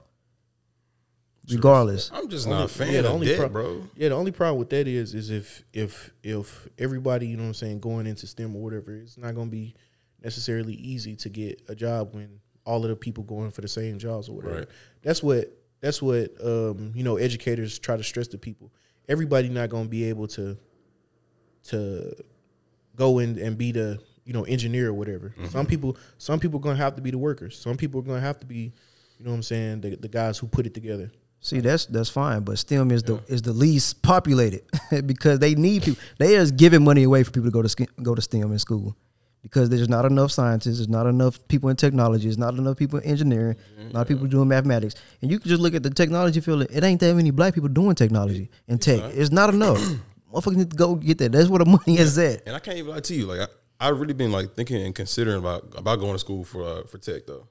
regardless. I'm just not a fan yeah, of the only that, pro- bro. Yeah, the only problem with that is is if if if everybody, you know what I'm saying, going into STEM or whatever, it's not gonna be necessarily easy to get a job when all of the people going for the same jobs or whatever. Right. That's what that's what um, you know, educators try to stress to people. Everybody not gonna be able to to go in and be the you know engineer or whatever. Mm-hmm. Some people some people are gonna have to be the workers. Some people are gonna have to be, you know what I'm saying, the, the guys who put it together. See, that's that's fine, but STEM is the is the least populated because they need people. They is giving money away for people to go to go to STEM in school because there's not enough scientists, there's not enough people in technology, there's not enough people in engineering, not people doing mathematics. And you can just look at the technology field. It ain't that many black people doing technology and tech. It's not enough. Motherfuckers need to go get that. That's where the money is at. And I can't even lie to you. Like I, I've really been like thinking and considering about about going to school for uh, for tech though.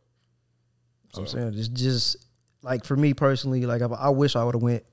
I'm saying it's just like for me personally, like if, I wish I would have went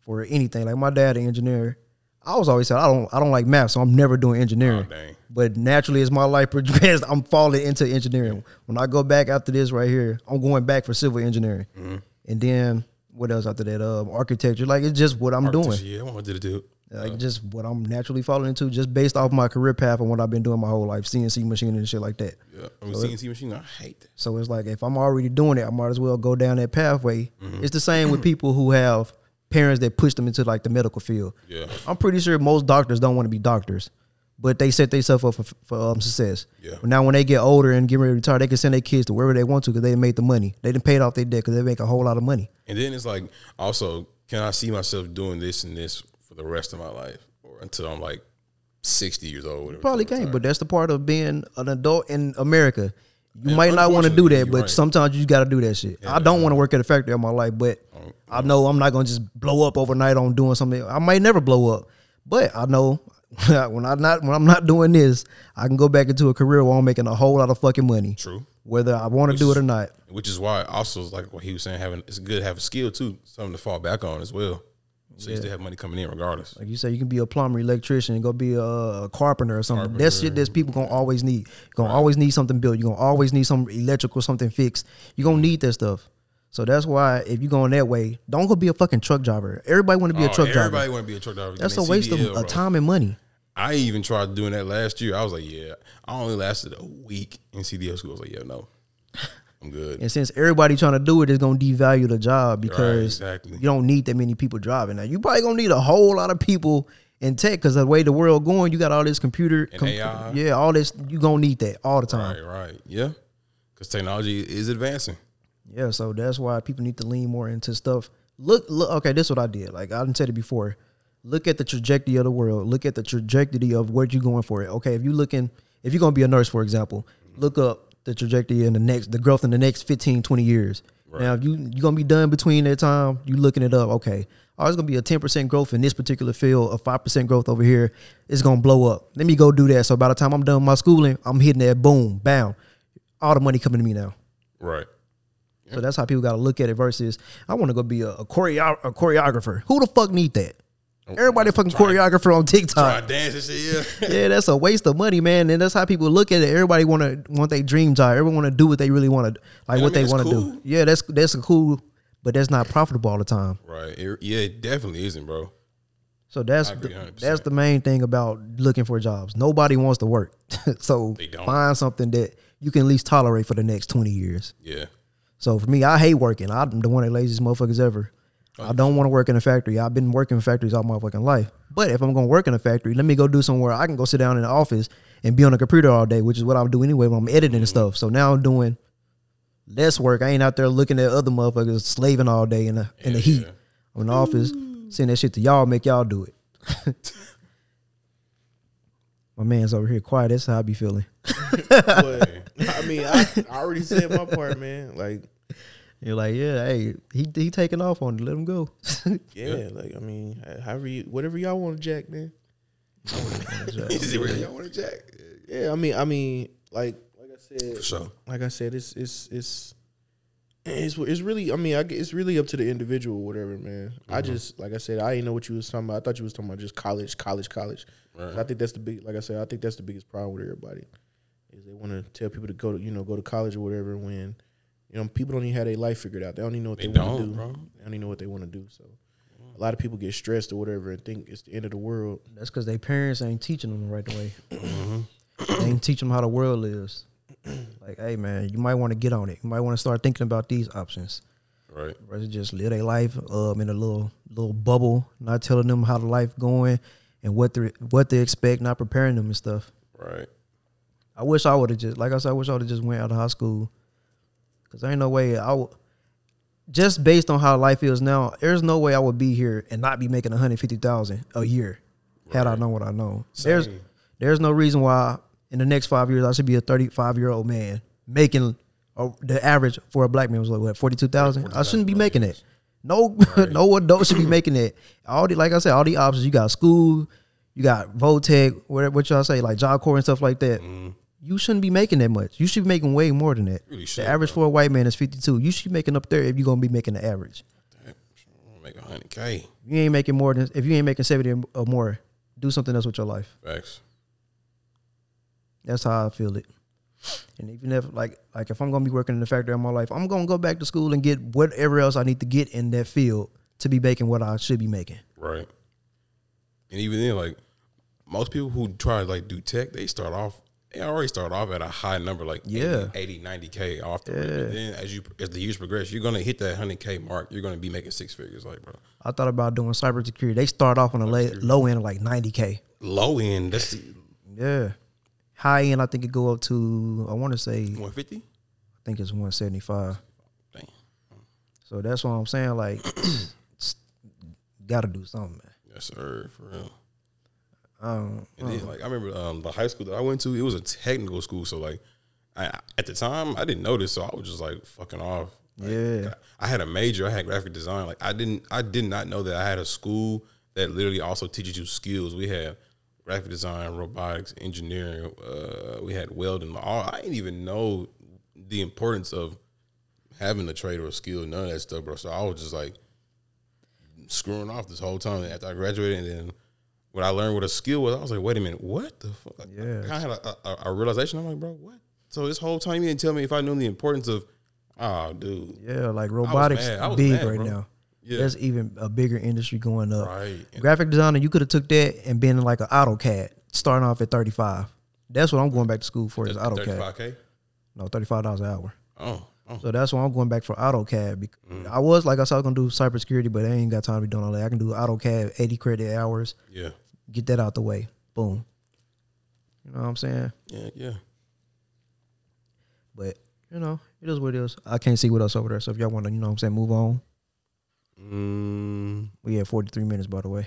for anything. Like my dad, an engineer. I was always said I don't I don't like math, so I'm never doing engineering. Oh. But naturally, as my life progressed, I'm falling into engineering. When I go back after this right here, I'm going back for civil engineering, Mm-hmm. and then what else after that? Um, architecture. Like it's just what I'm doing. Yeah, I wanted to do. Like just what I'm naturally falling into, just based off my career path and what I've been doing my whole life, CNC machining and shit like that. Yeah, I mean CNC machine. I hate that. So it's like if I'm already doing it, I might as well go down that pathway. Mm-hmm. It's the same with people who have parents that push them into like the medical field. Yeah. I'm pretty sure most doctors don't want to be doctors, but they set themselves up for, for um, success. Yeah. But now when they get older and get ready to retire, they can send their kids to wherever they want to because they made the money. They didn't pay off their debt because they make a whole lot of money. And then it's like, also, can I see myself doing this and this for the rest of my life, or until I'm like sixty years old? whatever, Probably can't, but that's the part of being an adult in America. You And might not want to do that, but right. sometimes you got to do that shit. I don't want to work at a factory all my life, but Oh, I know I'm not gonna just blow up overnight on doing something. I might never blow up, but I know when I'm not when I'm not doing this, I can go back into a career where I'm making a whole lot of fucking money. True. Whether I want to do it or not. Which is why also like what he was saying, having it's good to have a skill too, something to fall back on as well. So you still have money coming in regardless. Like you say, you can be a plumber, electrician, go be a, a carpenter or something. That's shit that's people gonna always need. You're gonna always need something built. You're gonna always need some electrical, something fixed. You're gonna need that stuff. So that's why if you're going that way, don't go be a fucking truck driver. Everybody want to be a Oh, truck everybody driver. Everybody want to be a truck driver. That's a waste of CDL, of bro. time and money. I even tried doing that last year. I was like, yeah, I only lasted a week in CDL school. I was like, yeah, no, I'm good. And since everybody trying to do it, it's gonna devalue the job because exactly. you don't need that many people driving. Now you probably gonna need a whole lot of people in tech because the way the world going, you got all this computer, AI. yeah, all this. You gonna need that all the time. Right, right, yeah, because technology is advancing. Yeah, so that's why people need to lean more into stuff. Look, look. Okay, this is what I did. Like I didn't said it before. Look at the trajectory of the world. Look at the trajectory of what you're going for. It. Okay, if you're looking, if you're gonna be a nurse, for example, look up the trajectory in the next, the growth in the next 15, 20 years. Now, if you you're gonna be done between that time, you looking it up. Okay, oh, it's gonna be a 10 percent growth in this particular field, a five percent growth over here. It's gonna blow up. Let me go do that. So by the time I'm done with my schooling, I'm hitting that boom, bam, all the money coming to me now. Right. So that's how people got to look at it. Versus, I want to go be a, a, choreo- a choreographer. Who the fuck need that? Oh, Everybody a fucking choreographer on TikTok. to dance and shit. Yeah. Yeah, that's a waste of money, man. And that's how people look at it. Everybody want to want their dream job. Everyone want to do what they really want to, like I what mean, they want to cool. do. Yeah, that's that's a cool, but that's not profitable all the time. right. It- yeah, it definitely isn't, bro. So that's the, that's the main thing about looking for jobs. Nobody wants to work, so find something that you can at least tolerate for the next twenty years. Yeah. So for me, I hate working. I'm the one of the laziest motherfuckers ever. I don't want to work in a factory. I've been working in factories all my fucking life. But if I'm gonna work in a factory, let me go do somewhere I can go sit down in the office and be on a computer all day, which is what I'm doing anyway when I'm editing and mm-hmm. stuff. So now I'm doing less work. I ain't out there looking at other motherfuckers slaving all day in the in the heat. yeah. I'm in the office, mm. send that shit to y'all, make y'all do it. my man's over here quiet. That's how I be feeling. I mean, I, I already said my part, man. Like, You're like, yeah, hey, he he taking off on it. Let him go. yeah, like I mean, however, you, whatever y'all want to jack, man. Is it really y'all want to jack? Yeah, I mean, I mean, like, like I said, For sure. like I said, it's it's it's it's it's really. I mean, I, gue- it's really up to the individual, whatever, man. I just like I said, I didn't know what you was talking about. I thought you was talking about just college, college, college. Right. I think that's the big. Like I said, I think that's the biggest problem with everybody is they want to tell people to go to you know go to college or whatever when you know people don't even have their life figured out. They don't even know what They they, want to don't, do. bro. They don't even know what they want to do. So a lot of people get stressed or whatever and think it's the end of the world. That's because their parents ain't teaching them the right way. they ain't teaching them how the world lives. like, hey man, you might want to get on it. You might want to start thinking about these options. Right. Versus just live their life um in a little little bubble, not telling them how the life going and what they what they expect, not preparing them and stuff. Right. I wish I would have just like I said, I wish I would have just went out of high school. Cause there ain't no way I would just based on how life is now, there's no way I would be here and not be making 150,000 a year had I known what I know. There's Same. there's no reason why in the next 5 years I should be a 35 year old man making uh, the average for a black man was like what 42,000. I shouldn't be making it. No no adult should be making it. All the like I said all the options you got school, you got Votech, what what y'all say like Job Corps and stuff like that you shouldn't be making that much. You should be making way more than that. Really should, the average for a white man is fifty two. You should be making up there if you're gonna be making the average. Make a hundred K. You ain't making more than if you ain't making seventy or more. Do something else with your life. Facts. That's how I feel it. And even if like like if I'm gonna be working in the factory all my life, I'm gonna go back to school and get whatever else I need to get in that field to be making what I should be making. Right. And even then, like most people who try to like do tech, they start off they already start off at a high number, like Yeah. 80, 90 K off the rip. And then as you as the years progress, you're gonna hit that hundred K mark. You're gonna be making six figures, like bro. I thought about doing cybersecurity. They start off on the lay, low end of like ninety k. Low end, that's Yeah. High end, I think it go up to I want to say one fifty. I think it's one seventy five. Dang. So that's what I'm saying. Like, got to do something, man. Yes, sir, for real. Um, like I remember um, the high school that I went to, it was a technical school. So like, I at the time I didn't know this, so I was just like fucking off. Like, Yeah. I had a major. I had graphic design. Like I didn't, I did not know that I had a school that literally also teaches you skills. We had graphic design, robotics, engineering. Uh, we had welding. All I didn't even know the importance of having a trade or a skill. None of that stuff, bro. So I was just like screwing off this whole time after I graduated, and then when I learned what a skill was, I was like, wait a minute, what the fuck? Yeah. I had a, a, a realization. I'm like, bro, what? So this whole time you didn't tell me if I knew the importance of, oh, dude, yeah, like robotics. Big mad, right bro. now. Yeah. There's even a bigger industry going up. right? Graphic designer, you could have took that and been like an AutoCAD, starting off at 35. That's what I'm going back to school for is AutoCAD. 35k. No, 35 dollars an hour. Oh, oh, So that's why I'm going back for AutoCAD. Because Mm. I was like I said, I was gonna do cybersecurity, but I ain't got time to be doing all that. I can do AutoCAD, 80 credit hours, yeah, get that out the way. Boom. You know what I'm saying? yeah, yeah. But you know, it is what it is. I can't see what else over there. So if y'all want to, you know what I'm saying, move on. Mm, We had 43 minutes, by the way.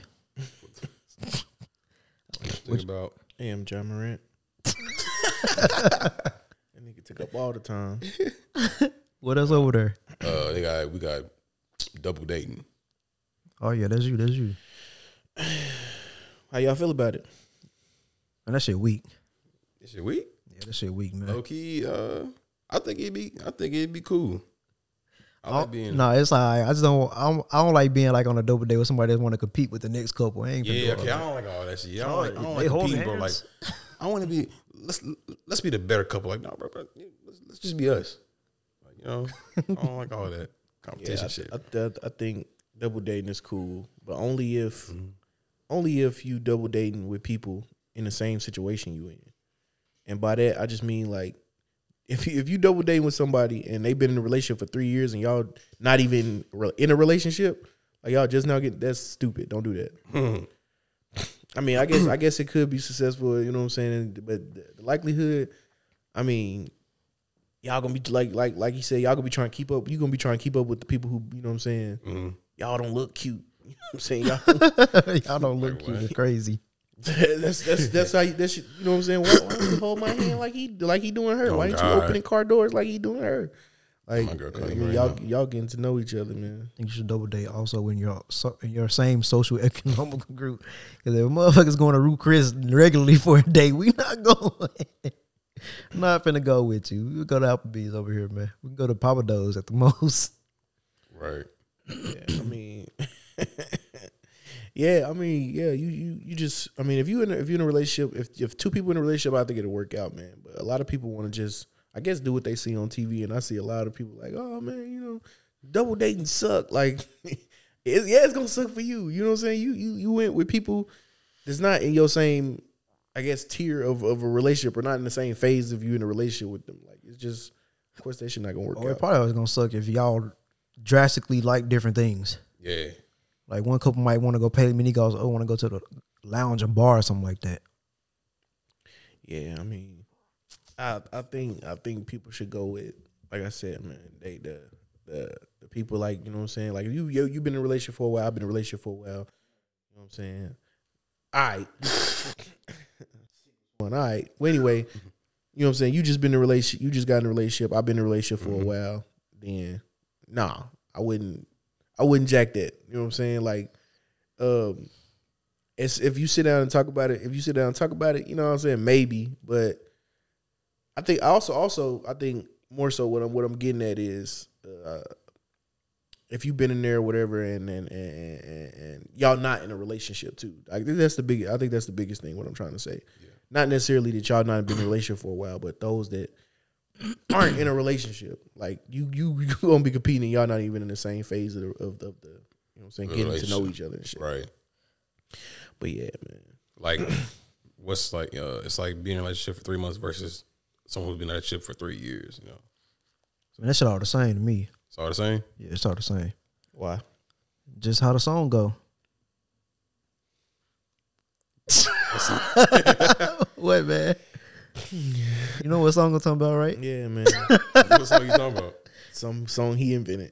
think about am Ja Morant. that nigga took up all the time. What else over there? uh, they got we got double dating. Oh yeah, that's you. That's you. How y'all feel about it? And that shit weak. Is it weak? Yeah, that shit weak, man. Low key, uh, I think it'd be, I think it'd be cool. I like being, no, it's like I just don't. I don't, I don't like being like on a double date with somebody that want to compete with the next couple. I ain't gonna yeah, do okay. I don't like all that shit. I Oh, don't like, I don't like competing, bro. Like. I want to be. Let's let's be the better couple. Like, no, bro, bro let's, let's just be us. Like, you know, I don't like all that Yeah, competition I, shit. I, I, I think double dating is cool, but only if Mm-hmm. Only if you double dating with people in the same situation you in. And by that, I just mean like if you, if you double dating with somebody and they've been in a relationship for three years and y'all not even in a relationship, Like y'all just now get that's stupid. Don't do that. I mean, I guess I guess it could be successful. You know what I'm saying? But the the likelihood, I mean, y'all gonna be like like like you said, y'all gonna be trying to keep up. You gonna be trying to keep up with the people who you know what I'm saying. Mm-hmm. Y'all don't look cute. You know what I'm saying? Y'all, Y'all don't look cute. It's crazy. that's that's that's how you, that's you know what I'm saying. Why, why don't you hold my hand like he like he doing her? Oh, why ain't you opening car doors like he doing her? Like My girl I mean, right y'all now. y'all getting to know each other, man. I think you should double date also in your so, in your same social economical group. Because if motherfuckers going to Ruth's Chris regularly for a date, we not going. I'm not finna go with you. We go to Applebee's over here, man. We can go to Pappadeaux at the most. Right. Yeah, I mean, yeah, I mean, yeah, you you you just, I mean, if you in a, if you're in a relationship, if if two people in a relationship, I think it'll work out, man. But a lot of people want to just, I guess, do what they see on TV, and I see a lot of people like, oh man, you know, double dating suck. Like, it's, yeah, it's gonna suck for you. You know what I'm saying? You you you went with people that's not in your same, I guess, tier of of a relationship, or not in the same phase of you in a relationship with them. Like, it's just, of course, that shit not gonna work Or it out. probably was gonna suck if y'all drastically like different things. Yeah. Like one couple might want to go pay mini golf, oh, want to go to the lounge and bar or something like that. Yeah, I mean, I I think I think people should go with like I said, man. They the the the people like you know what I'm saying. Like you you you've been in a relationship for a while. I've been in a relationship for a while. You know what I'm saying. All right. All right. Well, anyway, you know what I'm saying. You just been in a relationship. You just got in a relationship. I've been in a relationship for a mm-hmm. while. Then, nah, I wouldn't. I wouldn't jack that. You know what I'm saying? Like, um, it's if you sit down and talk about it, if you sit down and talk about it, you know what I'm saying, maybe. But I think I also also I think more so what I'm what I'm getting at is uh, if you've been in there or whatever and and, and and and y'all not in a relationship too. I think that's the big I think that's the biggest thing what I'm trying to say. Not necessarily that y'all not been in a relationship for a while, but those that aren't in a relationship. Like you you you gonna be competing, y'all not even in the same phase of the of the, of the you know what I'm saying, getting to know each other and shit. Right. But yeah, man. Like, what's like? Uh, it's like being in a relationship for three months versus someone who's been in a relationship for three years. You know, I mean, that shit all the same to me. it's all the same. Yeah, it's all the same. Why? Just how the song go. what man? You know what song I'm talking about, right? Yeah, man. what song you talking about? Some song he invented.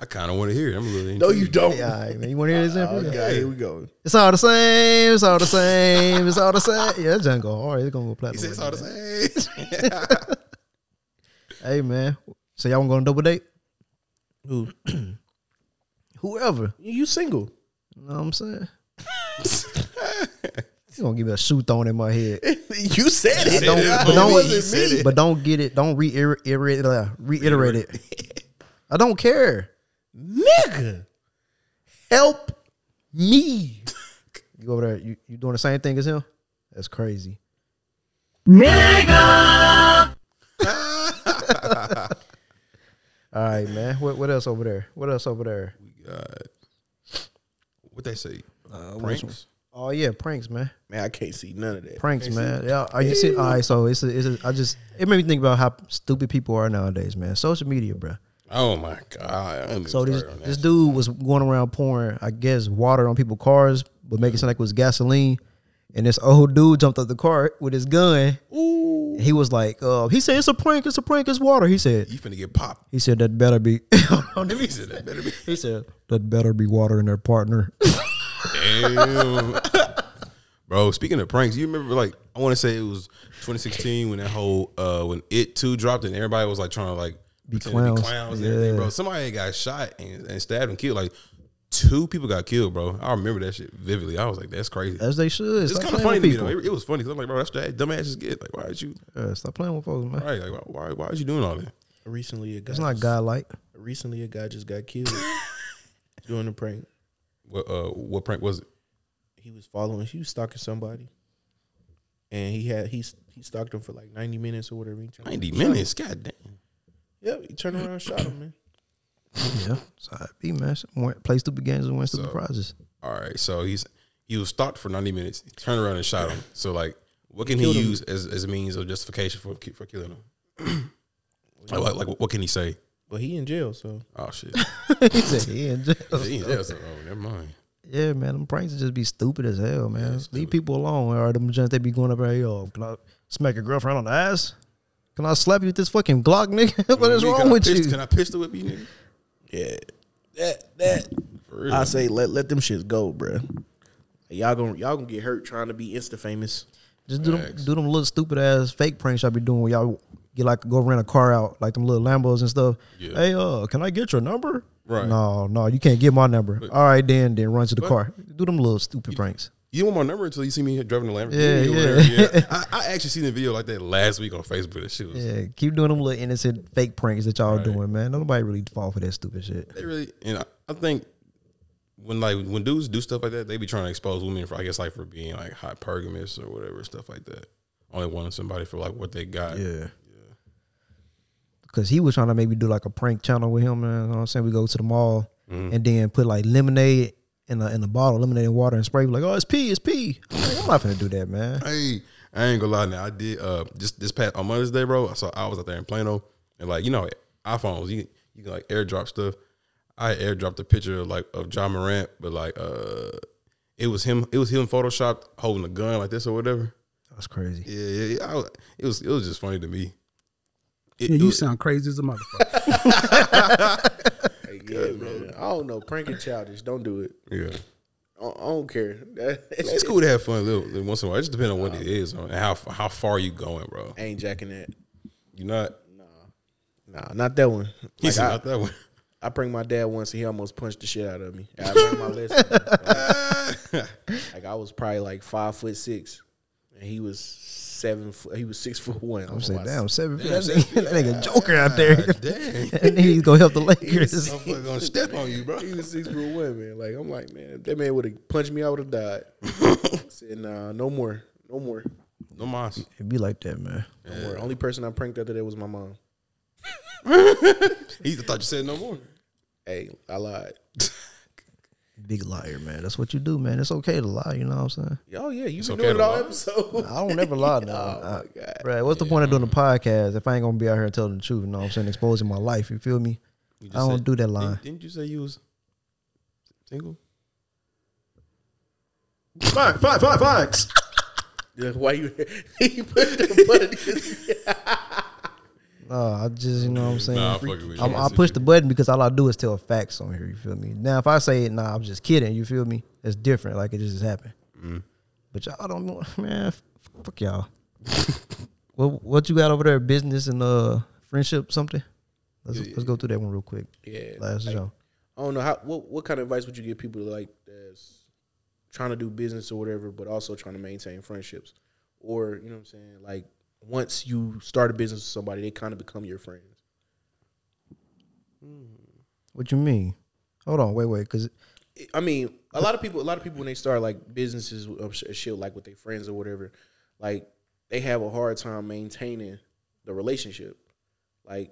I kind of want to hear it. I'm a little. no, you don't. Yeah, all right, man. You want to hear this? Oh, example? God, here we go. It's all the same. It's all the same. It's all the same. Yeah, that junk go hard. It's gonna go He platinum. said it's all the same. Hey man, so y'all want to go on a double date? Who? Whoever. You single? You know what I'm saying? you gonna give me a shoe thrown in my head. you said it. Don't, it, but, don't, homie. He said but don't get it. Don't reiterate, uh, reiterate it. I don't care. nigga. Help me. You over there? You, you doing the same thing as him? That's crazy. Nigga. All right, man. What what else over there? What else over there? God. What they say? Uh, Pranks. Oh yeah, pranks, man. Man, I can't see none of that. Pranks, man. Yeah, are you see? All right, so it's a, it's a, I just it made me think about how stupid people are nowadays, man. Social media, bro. Oh my god! So this this dude was going around pouring, I guess, water on people's cars, but making it sound like it was gasoline. And this old dude jumped up the car with his gun. Ooh. He was like, uh, he said, "It's a prank. It's a prank. It's water." He said, you finna get popped. "He said that better be." He said that better be. he said that better be water in their partner. Damn. Bro, speaking of pranks, you remember like I want to say it was 2016 when that whole uh when it too dropped and everybody was like trying to like Be pretend to clowns. be clowns and everything, bro. Somebody got shot and, and stabbed and killed. Like two people got killed, bro. I remember that shit vividly. I was like, that's crazy. As they should. it's kind of funny with to me though. It, it was funny because I'm like, bro, that's what dumbasses get. Like, why did you? Yeah, stop playing with folks, man. Right? Like, why? Why, why are you doing all that? Recently, a guy. It's not just- godlike. Recently, a guy just got killed doing a prank. What? Uh, what prank was it? He was following. He was stalking somebody, and he had he he stalked him for like ninety minutes or whatever. He turned- 90 minutes. God damn. Yep, he turned around and shot him, man. Yeah, so I be man. Win- Play stupid games and win stupid So- prizes. All right, so he's he was stalked for ninety minutes. He turned around and shot him. So like, what can he, killed him. use as, as a means of justification for for killing him? like, like, like, what can he say? But he in jail, so Oh shit. he said he in jail. He in jail, so- oh, never mind. Yeah, man, them pranks just be stupid as hell, man. Leave people alone. Or them gents they be going up there, yo, can I smack your girlfriend on the ass? Can I slap you with this fucking Glock, nigga? what is Nigga, wrong with pist- you? Can I pistol whip you, nigga? yeah, that that For real. I say let let them shits go, bruh. Y'all gonna y'all gonna get hurt trying to be insta famous. Just do them, do them little stupid ass fake pranks y'all be doing where y'all get like go rent a car out, like them little Lambos and stuff. Yeah. Hey, uh, can I get your number? Right. No, no, you can't get my number. All right, then, then run to the But- car. Do them little stupid pranks. You don't want my number until you see me driving the Lamborghini. Yeah, yeah. yeah. I, I actually seen a video like that last week on Facebook. That shit was Yeah, keep doing them little innocent fake pranks that y'all Right. doing, man. Nobody really fall for that stupid shit. they really and I, I think when like when dudes do stuff like that, they be trying to expose women for I guess like for being like hot or whatever stuff like that. Only wanting somebody for like what they got. Yeah. Cause he was trying to maybe do like a prank channel with him, man. You know what I'm saying? We go to the mall Mm-hmm. and then put like lemonade in a in a bottle, lemonade and water and spray. Like, oh, it's pee, it's pee. I'm, like, I'm not gonna do that, man. Hey, I ain't gonna lie now. I did uh just this past on Mother's Day, bro. So I was out there in Plano and like you know iPhones, you you can like airdrop stuff. I airdropped a picture of like of Ja Morant, but like uh it was him it was him photoshopped holding a gun like this or whatever. That's crazy. Yeah, yeah, yeah. I was, it was it was just funny to me. It, Yeah, you was- sound crazy as a motherfucker. Hey, yeah, man. I don't know, pranking childish. Don't do it. yeah. I don't, I don't care. That, It's cool to have fun a little, little once in a while. It just depends on what it is and how how far you going, bro. I ain't jacking that. You not Nah, not that one. he Like, said I, not that one. I pranked my dad once and he almost punched the shit out of me. I learned my lesson. Like, like, I was probably like five foot six, and he was seven. Foot, he was six foot one. I'm saying, damn, seven feet. That seven nigga, that nigga Joker out there. Damn. and he's gonna help the Lakers. Motherfucker gonna step on you, bro. He was six foot one, man. Like I'm like, man, if that man would have punched me, I would have died. I said, nah, no more, no more, No mas. It'd be like that, man. no more. Only person I pranked after that was my mom. He thought you said no more. Hey, I lied. Big liar, man. That's what you do, man. It's okay to lie. You know what I'm saying? Oh yeah, you It's been okay doing it all lie. episode. I don't never lie now. Oh, my God. Right. What's the point of doing a podcast if I ain't gonna be out here telling the truth? You know what I'm saying? Exposing my life. You feel me? You I don't said- do that line. Didn't, didn't you say you was single? Fine, fine, fine, fine. Yeah, Why you? he pushed the button. No, I just you know what I'm saying. Nah, I'm fucking with you. I'm, I push the button because all I do is tell facts on here. You feel me? Now, if I say it, nah, I'm just kidding. You feel me? It's different. Like it just happened. Mm. But y'all don't know, man. Fuck y'all. what what you got over there? Business and uh friendship something. Let's let's go through that one real quick. yeah, Last like, show. I don't know how. What what kind of advice would you give people like that's trying to do business or whatever, but also trying to maintain friendships, or you know what I'm saying? Like once you start a business with somebody, they kind of become your friends. What you mean? Hold on, wait, wait, because I mean, a lot of people, a lot of people when they start like businesses of sh- shit like with their friends or whatever, like they have a hard time maintaining the relationship. Like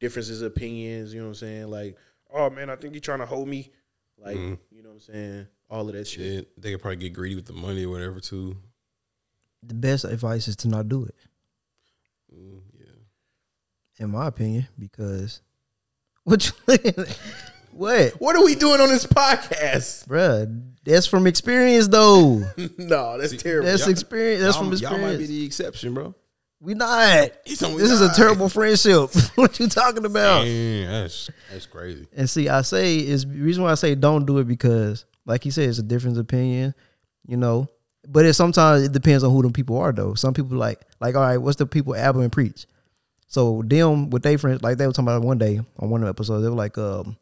differences of opinions, you know what I'm saying? Like, oh man, I think you're trying to hold me. Like, Mhm. you know what I'm saying? All of that shit. Yeah, they could probably get greedy with the money or whatever too. the best advice is to not do it, Mm, yeah. in my opinion, because what you what, What are we doing on this podcast? bruh? That's from experience, though. no, that's terrible. That's Y'all- experience. That's y'all, from y'all might be the exception, bro. We not. He told me This is a terrible friendship. what you talking about? Man, that's that's crazy. And see, I say is the reason why I say don't do it because, like you said, it's a different opinion, you know. But it sometimes it depends on who them people are though. Some people like like all right, what's the people Abba and preach? So them with their friends, like they were talking about one day on one of the episodes, they were like, um,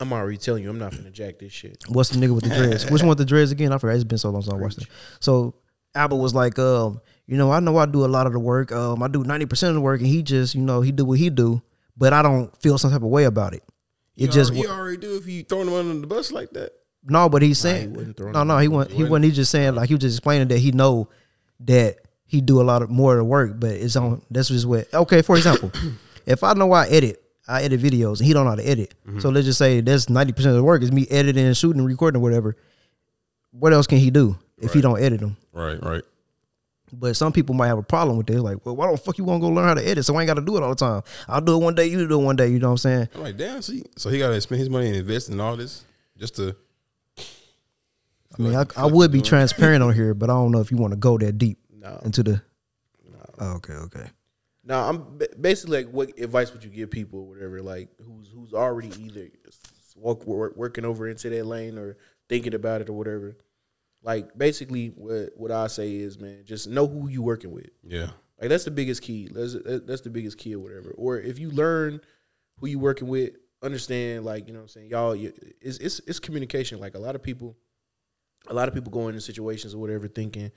I'm already telling you, I'm not gonna jack this shit. what's the nigga with the dreads? Which one with the dreads again? I forgot. It's been so long since I watched it. So Abba was like, um, you know, I know I do a lot of the work. Um, I do ninety percent of the work, and he just, you know, he do what he do, but I don't feel some type of way about it. It You just already, you already do if you throwing them under the bus like that. No, but he's saying wasn't throwing no, no, he wasn't. He wasn't. He just saying like he was just explaining that he know that he do a lot of more of the work, but it's on. That's just what. Okay, for example, if I know I edit, I edit videos, and he don't know how to edit. Mm-hmm. So let's just say that's ninety percent of the work is me editing and shooting and recording or whatever. What else can he do if he don't edit them? Right, right. But some people might have a problem with this. Like, well, why the fuck you want to go learn how to edit? So I ain't got to do it all the time. I'll do it one day. You do it one day. You know what I'm saying? I'm like, damn. See, so he got to spend his money and invest in all this just to. I mean, I, I would be transparent on here, but I don't know if you want to go that deep No. into the. Oh, okay, okay. Now I'm basically like, what advice would you give people, or whatever, like who's who's already either walk, work, working over into that lane or thinking about it or whatever. Like basically, what what I say is, man, just know who you working with. Yeah. Like that's the biggest key. That's that's the biggest key or whatever. Or if you learn who you working with, understand like you know what I'm saying. Y'all, it's it's it's communication. Like a lot of people, a lot of people go into situations or whatever thinking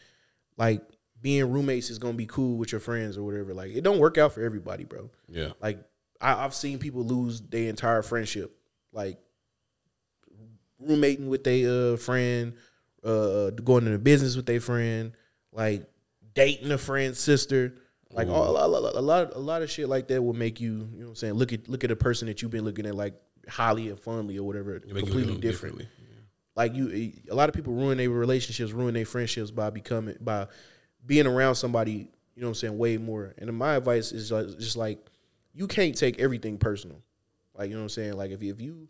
like being roommates is gonna be cool with your friends or whatever. Like it don't work out for everybody, bro. Yeah. Like I, I've seen people lose their entire friendship, like roommating with their uh, friend, uh, going into business with their friend, like dating a friend's sister. Like all, a, lot, a lot, a lot of shit like that will make you, you know, what I'm saying, look at look at a person that you've been looking at like highly and fondly or whatever, It make you look completely differently. Like you eh, a lot of people ruin their relationships ruin their friendships by becoming by being around somebody you know what i'm saying way more. And my advice is just like you can't take everything personal. Like you know what i'm saying? Like if you, if you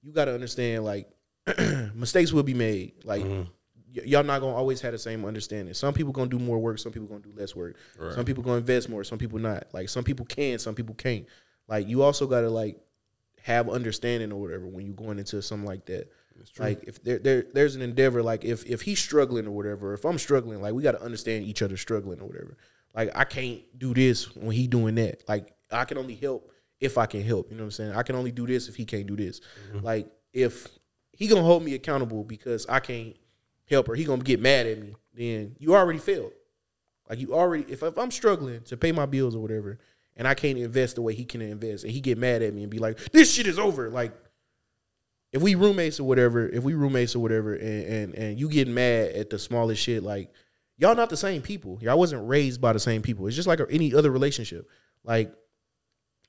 you got to understand like mistakes will be made. Like mm-hmm. y- y'all not gonna always have the same understanding. Some people gonna do more work some people gonna do less work. Some people gonna invest more some people not. Like some people can some people can't. Like you also gotta like have understanding or whatever when you're going into something like that. Like if there, there there's an endeavor, like if if he's struggling or whatever, if I'm struggling, like we got to understand each other struggling or whatever. Like I can't do this when he doing that. Like I can only help if I can help. You know what I'm saying? I can only do this if he can't do this. Mm-hmm. Like if he gonna hold me accountable because I can't help or he gonna get mad at me, then you already failed. Like you already, if, if I'm struggling to pay my bills or whatever, and I can't invest the way he can invest, and he get mad at me and be like, "This shit is over." Like, if we roommates or whatever, if we roommates or whatever, and and, and you getting mad at the smallest shit, like y'all not the same people. Y'all wasn't raised by the same people. It's just like any other relationship. Like,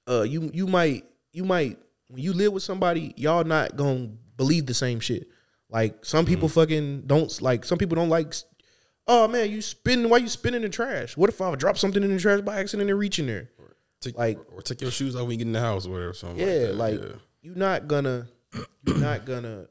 uh, you you might you might when you live with somebody, y'all not gonna believe the same shit. Like some people fucking don't like. Some people don't like. Oh man, you spin. Why you spinning in the trash? What if I drop something in the trash by accident and reach in there? Take, Like- or take your shoes off when you get in the house or whatever. Something Yeah, like, like yeah. you're not gonna you're not gonna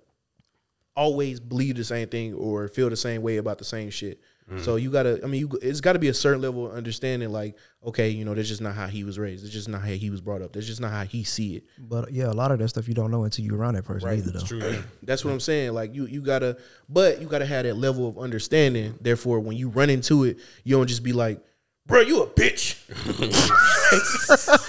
always believe the same thing or feel the same way about the same shit. Mm. So you gotta, I mean, you it's got to be a certain level of understanding. Like, okay, you know, that's just not how he was raised. It's just not how he was brought up. That's just not how he see it. But yeah, a lot of that stuff you don't know until you're around that person Right. either, though. It's true. Yeah. That's what I'm saying. Like you, you gotta, but you gotta have that level of understanding. Therefore, when you run into it, you don't just be like, "Bro, you a bitch."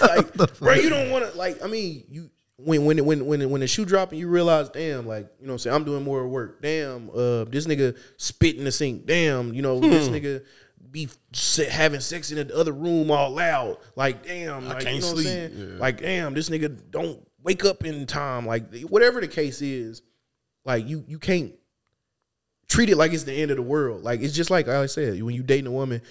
like, bro, you don't want to. Like, I mean, you when when when when when the shoe drop and you realize, damn, like you know, what I'm saying I'm doing more work. Damn, uh, this nigga spit in the sink. Damn, you know, this nigga be having sex in the other room all loud. Like, damn, like, can't you know sleep. what I'm saying? Yeah. Like, damn, this nigga don't wake up in time. Like, whatever the case is, like you you can't treat it like it's the end of the world. Like it's just like I said, when you dating a woman,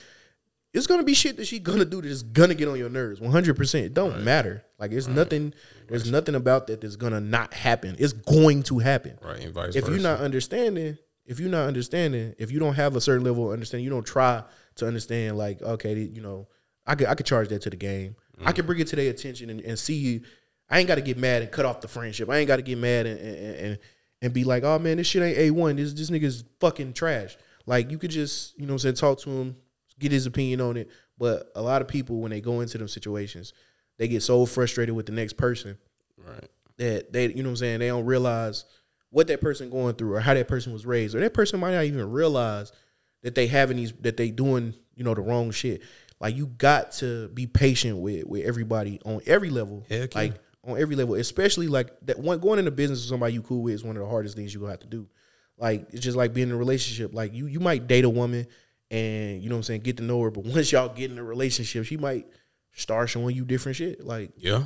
it's gonna be shit that she gonna do that is gonna get on your nerves. One hundred percent. It don't matter. Like it's nothing. There's nothing about that that's gonna not happen. It's going to happen. Right. And vice If versa. you're not understanding, if you're not understanding, if you don't have a certain level of understanding, you don't try to understand. Like okay, you know, I could I could charge that to the game. I mm. could bring it to their attention and, and see. I ain't got to get mad and cut off the friendship. I ain't got to get mad and and, and and be like, oh man, this shit ain't a one. This this nigga's fucking trash. Like you could just you know what I'm saying talk to him, get his opinion on it. But a lot of people when they go into them situations, they get so frustrated with the next person right. that they you know what I'm saying they don't realize what that person going through or how that person was raised or that person might not even realize that they having these that they doing you know the wrong shit like you got to be patient with with everybody on every level yeah. like on every level especially like that one going into business with somebody you cool with is one of the hardest things you gonna have to do like it's just like being in a relationship like you you might date a woman and you know what I'm saying get to know her but once y'all get in a relationship she might start showing you different shit like Yeah.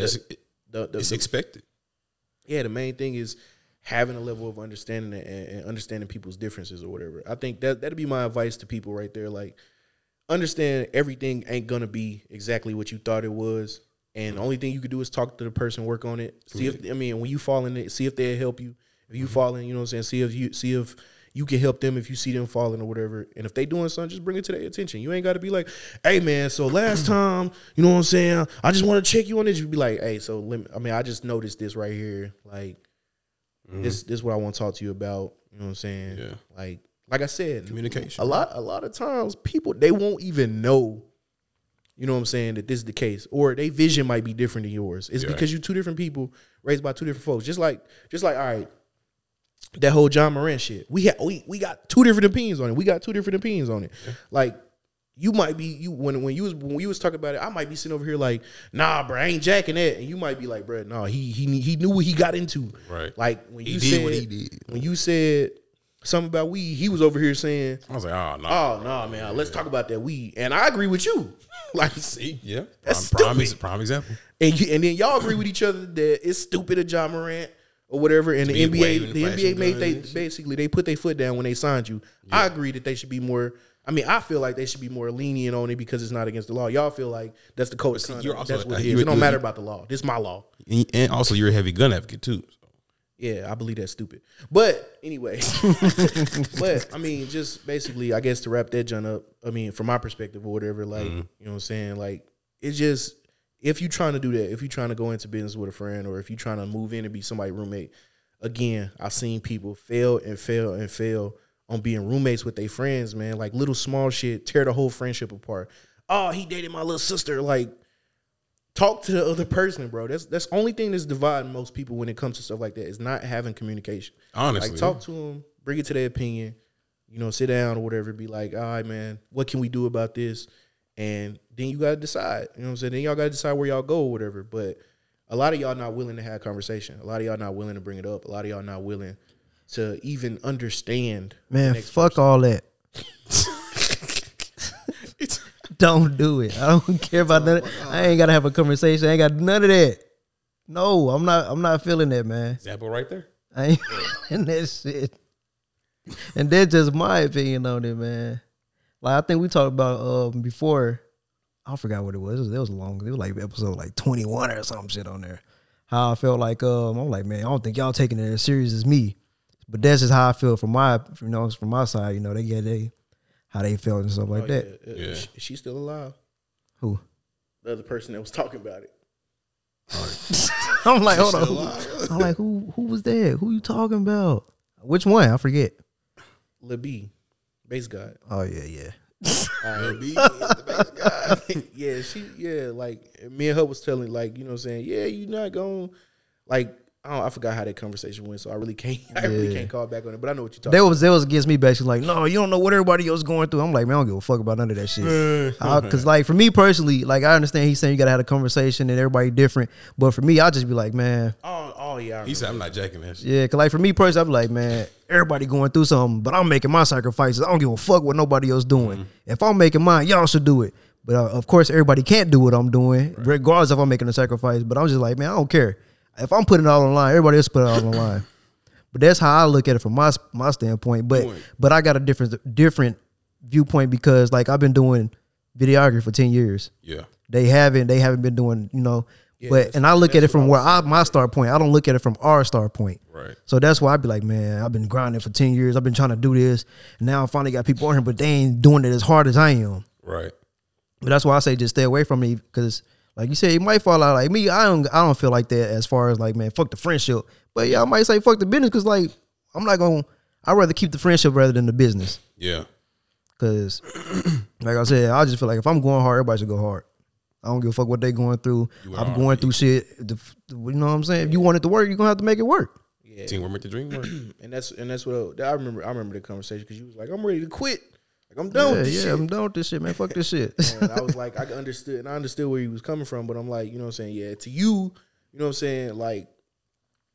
That's, the, the, it's the- expected. yeah, the main thing is having a level of understanding and, and understanding people's differences or whatever. I think that that'd be my advice to people right there. Like, understand everything ain't gonna be exactly what you thought it was, and the only thing you could do is talk to the person, work on it. See if I mean when you fall in it, see if they help you. If you mm-hmm. fall in, you know what I'm saying. See if you see if you can help them if you see them falling or whatever. And if they doing something, just bring it to their attention. You ain't got to be like, "Hey man, so last time, you know what I'm saying? I just want to check you on this." You be like, "Hey, so let me, I mean, I just noticed this right here. Like, mm-hmm. this this is what I want to talk to you about. You know what I'm saying? Yeah. Like, like I said, Communication. A lot, a lot of times, people they won't even know. You know what I'm saying? That this is the case, or their vision might be different than yours. It's Yeah. because you two different people raised by two different folks. Just like, just like, all right, that whole Ja Morant shit. We had we we got two different opinions on it. We got two different opinions on it. Like you might be you when when you was when you was talking about it, I might be sitting over here like, nah, bro, I ain't jacking that, and you might be like, bro, no, he he he knew what he got into. Right. Like when He you said what he did. when you said something about weed, he was over here saying, I was like, ah, oh no. oh no, man, let's talk about that weed, and I agree with you. like See, yeah. That's prime, prime, stupid. prime example. and you, and then y'all agree with each other that it's stupid of Ja Morant or whatever. And the NBA, the NBA made they basically they put their foot down when they signed you. I agree that they should be more. I mean, I feel like they should be more lenient on it because it's not against the law. Y'all feel like that's the code. see, of you're conduct. also- That's what it you- It don't matter about the law. This is my law. And, also, you're a heavy gun advocate too. So. Yeah, I believe that's stupid. But anyway, but I mean, just basically, I guess to wrap that John up. I mean, from my perspective or whatever, like mm-hmm. you know what I'm saying, like it's just if you're trying to do that, if you're trying to go into business with a friend, or if you're trying to move in and be somebody's roommate, again, I've seen people fail and fail and fail on being roommates with their friends, man. Like little small shit tear the whole friendship apart. Oh, he dated my little sister. Like talk to the other person, bro. That's that's only thing that's dividing most people when it comes to stuff like that is not having communication. Honestly, like talk to them, bring it to their opinion. You know, sit down or whatever. Be like, all right, man, what can we do about this? And then you gotta decide. You know what I'm saying? Then y'all gotta decide where y'all go or whatever. But a lot of y'all not willing to have conversation. A lot of y'all not willing to bring it up. A lot of y'all not willing to even understand. Man, fuck person. all that. don't do it. I don't care about none. Of, I ain't gotta have a conversation. I ain't got none of that. No, I'm not. I'm not feeling that, man. example right there. I ain't feeling that shit. And that's just my opinion on it, man. Like I think we talked about um before. I forgot what it was. It was, it was long. It was like episode like 21 or some shit on there. How I felt like um I'm like man, I don't think y'all taking it as serious as me. But that's just how I feel from my you know from my side. You know they get they how they felt and stuff like Oh, that. yeah. Yeah. Is she still alive? Who? The other person that was talking about it. I'm like hold on. Who, I'm like who who was that? Who you talking about? Which one? I forget. Lil B, Based God. Oh yeah yeah. yeah, she yeah, like me and her was telling like, you know what I'm saying, yeah, you're not going like I I forgot how that conversation went, so I really can't I really can't call back on it. But I know what you're talking They was they was against me basically like, no, you don't know what everybody else going through. I'm like, man, I don't give a fuck about none of that shit. Because like for me personally, like I understand he's saying you gotta have a conversation and everybody different, but for me, I'll just be like, man, Oh, oh yeah. He said, "I'm not jacking that shit." yeah. Cause like for me personally, I'm like, man, everybody going through something, but I'm making my sacrifices. I don't give a fuck what nobody else doing. If I'm making mine, y'all should do it. But uh, of course, everybody can't do what I'm doing, regardless if I'm making a sacrifice. But I'm just like, man, I don't care. If I'm putting it all online, everybody else put it all online. But that's how I look at it from my my standpoint. But Point. but I got a different different viewpoint because like I've been doing videography for ten years. Yeah, They haven't they haven't been doing you know. but and I look at it from I where I my start point. I don't look at it from our start point. right. So that's why I'd be like, man, I've been grinding for ten years. I've been trying to do this, and now I finally got people on here, but they ain't doing it as hard as I am. Right. But that's why I say just stay away from me because, like you said, it might fall out. Like me, I don't, I don't feel like that as far as like, man, fuck the friendship. But yeah, I might say fuck the business because like I'm not gonna. I'd rather keep the friendship rather than the business. Yeah. Cause, like I said, I just feel like if I'm going hard, everybody should go hard. I don't give a fuck what they going through. I'm going yeah. through shit. The, you know what I'm saying? If you want it to work, you're gonna have to make it work. Yeah. Teamwork make the dream work. And that's and that's what I remember I remember the conversation because you was like, I'm ready to quit. Like I'm done Yeah, with this shit. yeah, shit. I'm done with this shit, man. Fuck this shit. and I was like, I understood, and I understood where he was coming from, but I'm like, you know what I'm saying? Yeah, to you, you know what I'm saying? Like,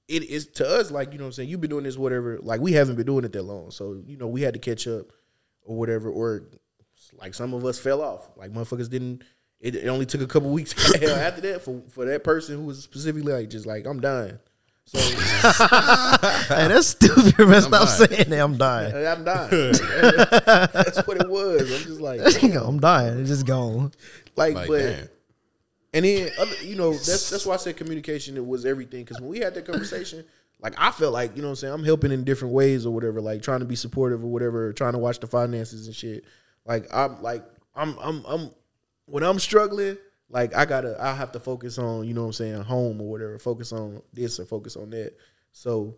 it is to us, like, you know what I'm saying? You've been doing this, whatever. Like, we haven't been doing it that long. So, you know, we had to catch up or whatever, or like some of us fell off. Like, motherfuckers didn't, it, it only took a couple weeks after that for, for that person who was specifically like, just like, I'm done. So, hey, that's stupid, man. Stop saying that. I'm dying. I'm dying. That's what it was. I'm just like, I'm dying. It's just gone. like, Like, but. damn. And then, other, you know, that's that's why I said communication it was everything. Because when we had that conversation, like I felt like you know what I'm saying I'm helping in different ways or whatever, like trying to be supportive or whatever, trying to watch the finances and shit. Like I'm like I'm I'm I'm when I'm struggling, like I gotta I have to focus on you know what I'm saying home or whatever, focus on this or focus on that. So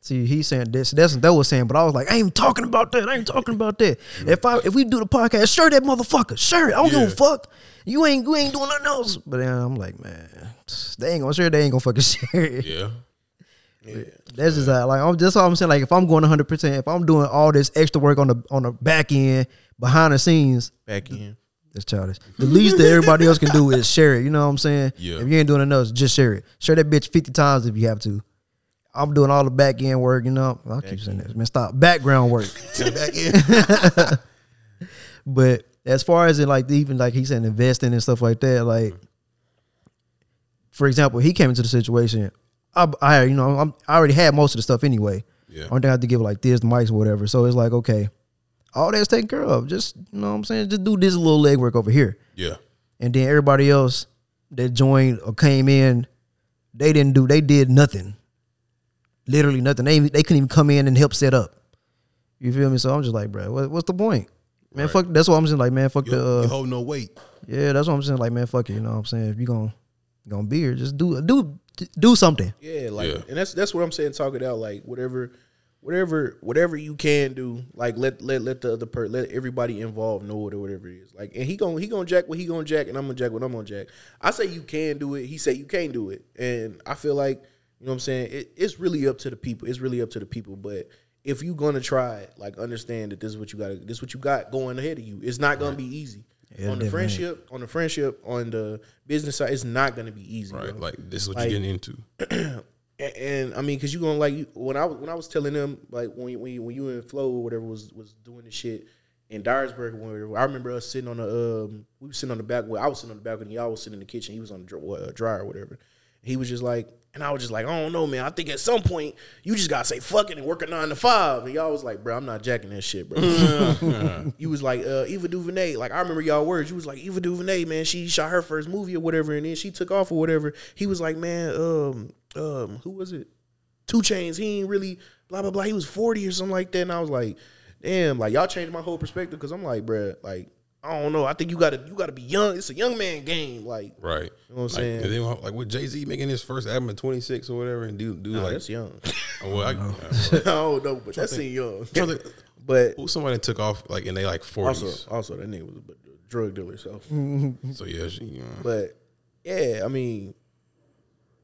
See, he's saying this. That's what that was saying, but I was like, I ain't talking about that. I ain't talking about that. If I if we do the podcast, share that motherfucker. Share it. I don't give a fuck. You ain't you ain't doing nothing else. But then I'm like, man, they ain't gonna share. They ain't gonna fucking share it. Yeah. That's just how, like I'm just all I'm saying. Like if I'm going 100, percent if I'm doing all this extra work on the on the back end behind the scenes, back in. That's childish. The least that everybody else can do is share it. You know what I'm saying? Yeah. If you ain't doing enough, just share it. Share that bitch 50 times if you have to. I'm doing all the back end work, you know. I'll keep saying this. Man, stop. Background work. Back in. But as far as it like even like he said investing and stuff like that, like for example, he came into the situation. I, I you know I'm, I already had most of the stuff anyway. Yeah. Only thing I had to give like this, the mics, or whatever. So it's like okay, all that's taken care of. Just you know what I'm saying. Just do this little legwork over here, Yeah. and then everybody else that joined or came in, they didn't do. They did nothing. Literally nothing. They they couldn't even come in and help set up. You feel me? So I'm just like, bro, what, what's the point? Man, Right. fuck. That's what I'm saying. Like, man, fuck You, the. Uh, you hold no weight. yeah, that's what I'm saying. Like, man, fuck it. You know what I'm saying? If you gonna gonna be here, just do do do something. Yeah, like, Yeah. and that's that's what I'm saying. Talk it out, like whatever, whatever, whatever you can do. Like let let let the other per let everybody involved know it or whatever it is. Like, and he gonna he gonna jack what he gonna jack, and I'm gonna jack what I'm gonna jack. I say you can do it. He say you can't do it, and I feel like you know what I'm saying. It, it's really up to the people. It's really up to the people, but. If you gonna try it, like understand that this is what you got. This is what you got going ahead of you. It's not gonna be easy. Yeah, on the definitely. friendship, on the friendship, on the business side, it's not gonna be easy. Right. bro. Like this is what Like- you're getting into. And, and I mean, because you gonna like when I was when I was telling them like when you- when when you and Flo or whatever was was doing the shit in Dyersburg, whatever, I remember us sitting on the um we were sitting on the back. Well, I was sitting on the balcony, y'all was sitting in the kitchen. He was on the dr- uh, dryer or whatever. He was just like, and I was just like, I don't know, man. I think at some point you just gotta say fuck it and work a nine to five. And y'all was like, bro, I'm not jacking that shit, bro. you was like, uh, Eva DuVernay. Like I remember y'all words. You was like, Eva DuVernay, man. She shot her first movie or whatever, and then she took off or whatever. He was like, man, um, um, who was it? 2 Chainz. He ain't really blah blah blah. He was forty or something like that. And I was like, damn, like y'all changed my whole perspective because I'm like, bruh, like I don't know. I think you gotta you gotta be young. It's a young man game. Like, Right. You know what I'm like, saying? and then, like with Jay Z making his first album at 26 or whatever, and do do nah, like, that's young. oh, well, I, I don't know, but that's ain't young. Trying to- but who somebody took off like in they like 40s. also, also that nigga was a drug dealer. So, so yeah, she, uh, but yeah, I mean,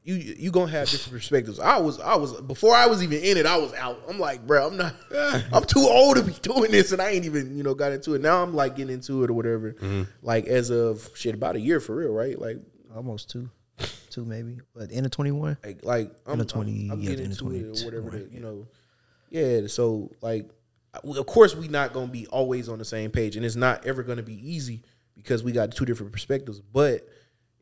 you you gonna have different perspectives. I was I was before I was even in it. I was out. I'm like, bro, I'm not. I'm too old to be doing this, and I ain't even you know got into it. Now I'm like getting into it or whatever. Mm-hmm. Like as of shit, about a year for real, right? Like Almost two, two maybe. But end of 21. like like I'm, the 20 I'm, I'm yeah, getting in the it 20 or whatever. right, the, you know, yeah. So like, of course we not gonna be always on the same page, and it's not ever gonna be easy because we got two different perspectives. But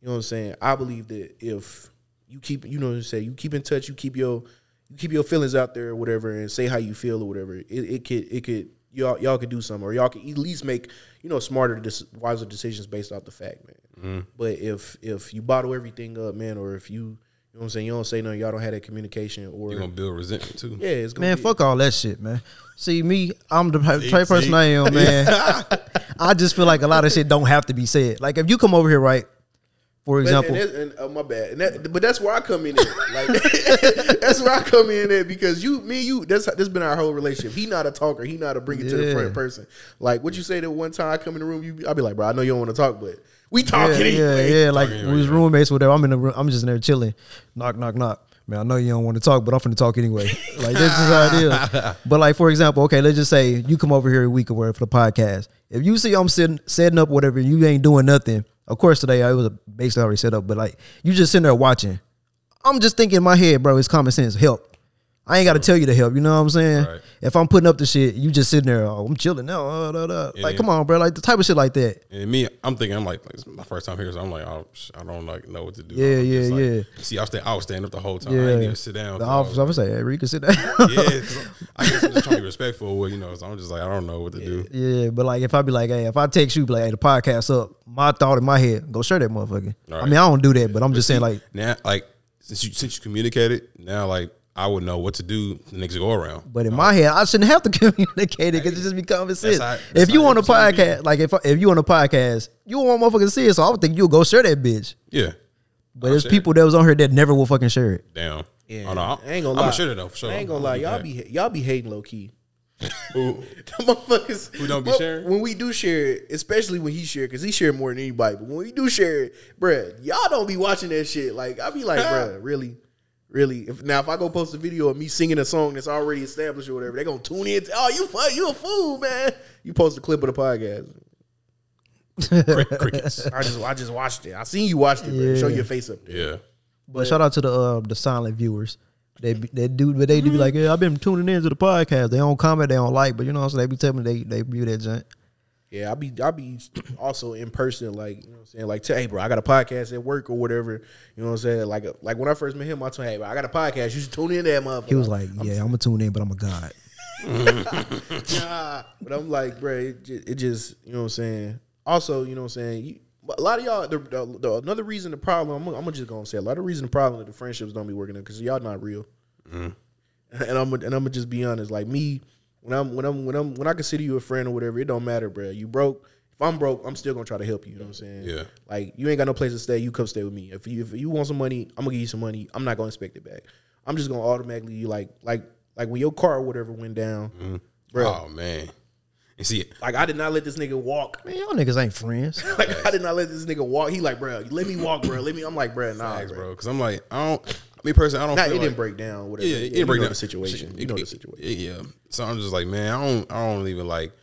you know what I'm saying. I believe that if you keep, you know what I'm saying, you keep in touch, you keep your you keep your feelings out there or whatever, and say how you feel or whatever. It, it could it could y'all y'all could do something, or y'all could at least make you know smarter, wiser decisions based off the fact, man. Mm-hmm. But if if you bottle everything up, man, or if you you know what I'm saying, you don't say nothing, y'all don't have that communication, or you're gonna build resentment too. yeah, it's gonna Man, be, fuck all that shit, man. See me, I'm the type type person I am, man. I just feel like a lot of shit don't have to be said. Like if you come over here, right? For But, example, and, that- and, oh, my bad. And that, but that's where I come in. At. Like that's where I come in at because you, me, you. That's that's been our whole relationship. He not a talker. He not a bring it to the front person. Like what you say that one time I come in the room, you, I'll be like, bro, I know you don't want to talk, but we yeah, talking yeah, anyway. yeah. Like we was anyway, roommates, whatever. I'm in the room. I'm just in there chilling. Knock, knock, knock. Man, I know you don't want to talk, but I'm finna talk anyway. Like this is how it is. But like for example, okay, let's just say you come over here a week or whatever for the podcast. If you see I'm sitting setting up whatever, you ain't doing nothing. Of course, today I was basically already set up, but like you just sitting there watching. I'm just thinking in my head, bro. It's common sense. Help. I ain't got to tell you to help. You know what I'm saying? Right. If I'm putting up the shit, you just sitting there. Oh, I'm chilling now. Uh, da, da. Like, then- come on, bro. Like the type of shit like that. And me, I'm thinking, I'm like, like it's my first time here, so I'm like, oh, I don't like know what to do. Yeah, I'm yeah, like- yeah. See, I was, stay, I was standing up the whole time. I Yeah. didn't even sit down. The I was office, I would say, hey, Rick, sit down. yeah, I'm- guess I'm just trying to be respectful. Well, you know, so I'm just like, I don't know what to do. Yeah, but like if I be like, hey, if I text you, be like, hey, the podcast up, my thought in my head, go share that motherfucker. I mean, I don't do that, but I'm just saying like, Now, like since you since you communicated, now like I would know what to do the next go around. But in my head, I shouldn't have to communicate it because it just be common sense. how- that's if you how on a every time podcast, like if if you on a podcast, you want motherfuckers to see it, so I would think you'll go share that bitch. Yeah, But I'll there's share people that was on here that never will fucking share it. Damn. Yeah, Oh, no, I, I ain't gonna I'm lie. gonna share though for sure. I ain't gonna lie, y'all be y'all be hating low key. Who? The motherfuckers Who don't be Well, sharing? When we do share it, especially when he share, because he share more than anybody. But when we do share it, bruh, y'all don't be watching that shit. Like I be like, bruh, really, really. If, now if I go post a video of me singing a song that's already established or whatever, they're gonna tune in. Oh, you fu- you a fool, man. You post a clip of the podcast. Crick- crickets. I just I just watched it. I seen you watched it. Bruh. Show your face up there. Yeah. But shout out to the uh, the silent viewers. They be- they do, but they do be like, yeah, I've been tuning into the podcast. They don't comment, they don't like, but you know, so they be telling me they they view that junk. Yeah, I be I be also in person, like you know what I'm saying, like hey bro, I got a podcast at work or whatever. You know what I'm saying? Like uh, like when I first met him, I told him, hey bro, I got a podcast. You should tune in to that motherfucker. He was like, yeah, I'm gonna tune in, but I'm a god. nah, but I'm like, bro, it just, it just you know what I'm saying. Also, you know what I'm saying. You, a lot of y'all, the, the, the, another reason the problem, I'm, I'm just gonna say a lot of reason the problem that the friendships don't be working because y'all not real. Mm-hmm. And I'm and I'm gonna just be honest, like me, when I'm when I'm when I'm when I consider you a friend or whatever, it don't matter, bro. You broke. If I'm broke, I'm still gonna try to help you. You know what I'm saying? Yeah. Like you ain't got no place to stay, you come stay with me. If you if you want some money, I'm gonna give you some money. I'm not gonna expect it back. I'm just gonna automatically like like like when your car or whatever went down, mm-hmm. bro. Oh man. And see, it. Like I did not let this nigga walk. Man, y'all niggas ain't friends. Like I did not let this nigga walk. He like, bro, let me walk, bro. Let me. I'm like, bro, nah, facts, bro. bro. Because I'm like, I don't. Me personally, I don't. Nah, it feel didn't break down. Whatever. Yeah, Yeah, it didn't break down the situation. You know the situation. Yeah. So I'm just like, man, I don't. I don't even like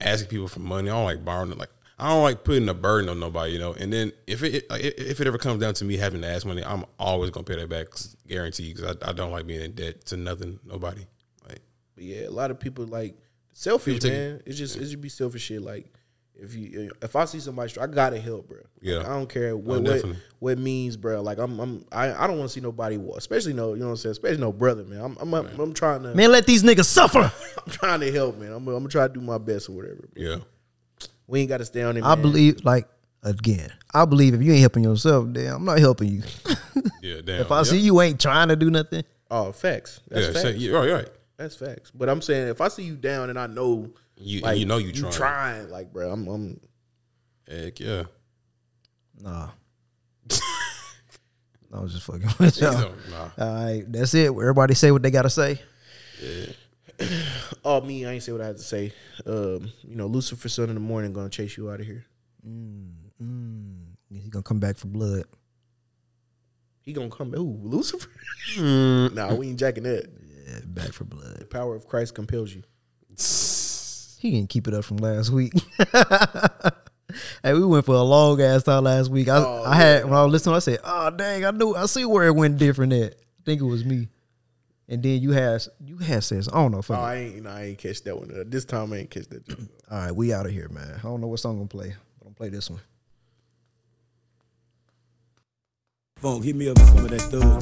asking people for money. I don't like borrowing. Like, I don't like putting a burden on nobody, you know. And then if it like, if it ever comes down to me having to ask money, I'm always gonna pay that back, guaranteed. Because I, I don't like being in debt to nothing, nobody. Like, But yeah, a lot of people like selfish, People man. It's just it should be selfish shit. Like if you if I see somebody, str- I gotta help, bro. Yeah. Like, I don't care what oh, what, what it means, bro. Like I'm I'm I, I don't want to see nobody, wa- especially no, you know what I'm saying, especially no brother, man. I'm I'm, I'm, trying to Man, let these niggas suffer. I'm trying to help, man. I'm, I'm gonna try to do my best or whatever. yeah, We ain't got to stay on it. I man. believe, like again, I believe if you ain't helping yourself, then I'm not helping you. yeah. Damn. if I yeah. see you ain't trying to do nothing, Oh, facts. That's yeah, facts. say, yeah, right, right. That's facts. But I'm saying if I see you down and I know You like you know you trying. trying, like bro, I'm, I'm Heck yeah. nah. I was just fucking with y'all. So, nah. All right, that's it. Everybody say what they gotta say. oh me, I ain't say what I had to say. Um, you know, Lucifer son in the morning gonna chase you out of here. Mm, mm. He's gonna come back for blood. He gonna come Ooh, Lucifer? Mm. nah, we ain't jacking that. Yeah, back for blood. The power of Christ compels you. He didn't keep it up from last week. hey, we went for a long ass time last week. I, Oh, I had when I was listening, I said, "Oh dang, I knew, I see where it went different." At I think it was me, and then you had you had says, "I don't know." Fuck Oh. I ain't, nah, I ain't catch that one. Uh, this time I ain't catch that. All right, we out of here, man. I don't know what song I'm gonna play, but I'm gonna play this one. Funk, hit me up with some of that thug.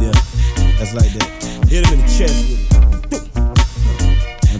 Yeah, that's like that. Hit him in the chest with it.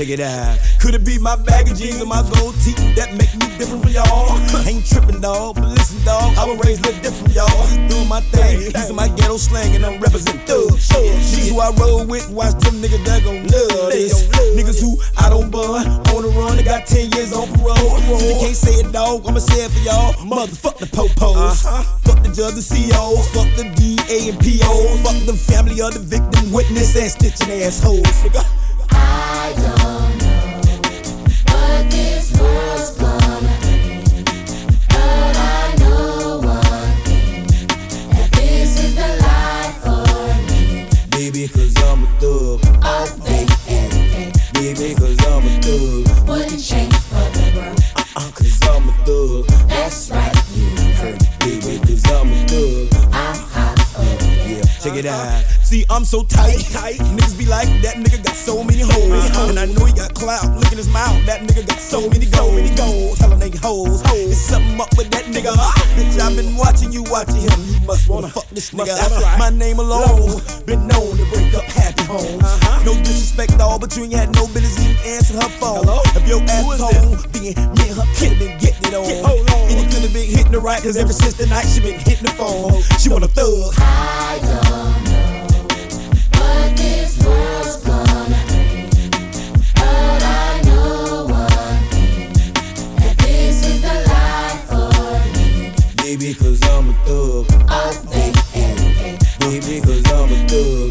check it out. Could it be my bag of jeans and my gold teeth that make me different from y'all? Ain't tripping, dog, but listen, dog, I was raised a little different, y'all. Doing my thing, using my ghetto slang, and I'm representing thug. She's who I roll with, watch them niggas that gon' love this. Niggas who I don't bun, on the run, they got 10 years on parole. You can't say it, dog, I'ma say it for y'all. Motherfuck the popos. Fuck the judge, the COs. Fuck the DA and POs. Fuck the family of the victim, witness, and snitching assholes. Nigga. I don't know what this world's gonna bring, but I know one thing that this is the life for me. Baby, I'm a thug. Oh, baby, Baby, I'm a thug. wouldn't change for the world. Uh, I'm a thug. That's right, you know. Baby, cause I'm a thug. I'm out. See, I'm so tight, tight. Niggas be like, that nigga got so many hoes. And I know he got clout. Look in his mouth, that nigga got so many gold. many gold. Tell a nigga hoes. It's something up with that nigga. Bitch, I've been watching you, watching him. You must wanna fuck this nigga. My name alone, been known to break up happy homes. No disrespect, dog, but you ain't had no business even answering her phone. If your ass was home, then me and her kid been getting it on. And it could have been hitting the right, cause ever since the night she been hitting the phone. She want a thug. I don't I. Baby, cause I'm a thug. Every day, Baby, cause I'm a thug.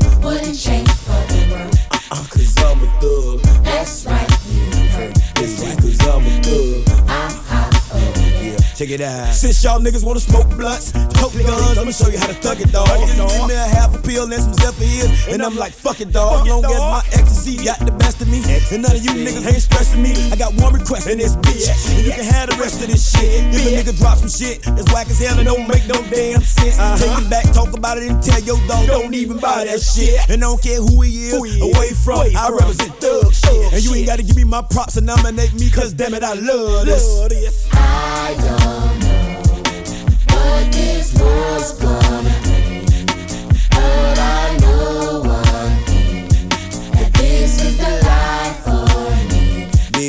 Check it out. Since y'all niggas wanna smoke blunts, tote guns, I'ma show you how to thug it, dog. Give me a half a pill and some Zephyr here, and I'm like, fuck it, dog. Long as my ecstasy got the best of me, and none of you niggas ain't stressing me. I got one request in this bitch, and you can have the rest of this shit. If a nigga drop some shit that's whack as hell and don't make no damn sense, uh-huh. take it back, talk about it, and tell your dog don't even buy that shit. And I don't care who he is, away from, I represent thug shit. And you ain't gotta give me my props and nominate me, cause damn it, I love this. I don't know what this world's gonna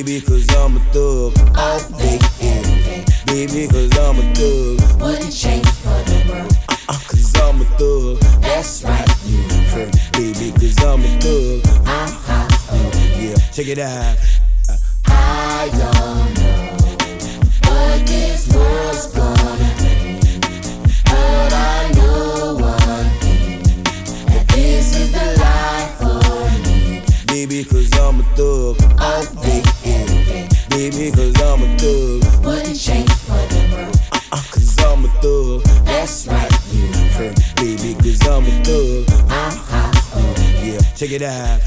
Baby, cause I'm a thug. All day, day, Baby, cause I'm a thug. wouldn't change for the world. Uh, cause I'm a thug. That's right, you heard. Baby, cause I'm a thug. Hot over. Yeah, check it out. I don't know what this world's gonna bring, but I know one thing that this is the life for me. Baby, cause I'm a thug. All day, Baby, cause I'm a thug. wouldn't change for the world. Uh, uh, cause I'm a thug. That's right, you heard. Baby, cause I'm a thug. I'm hot over. Yeah, check it out.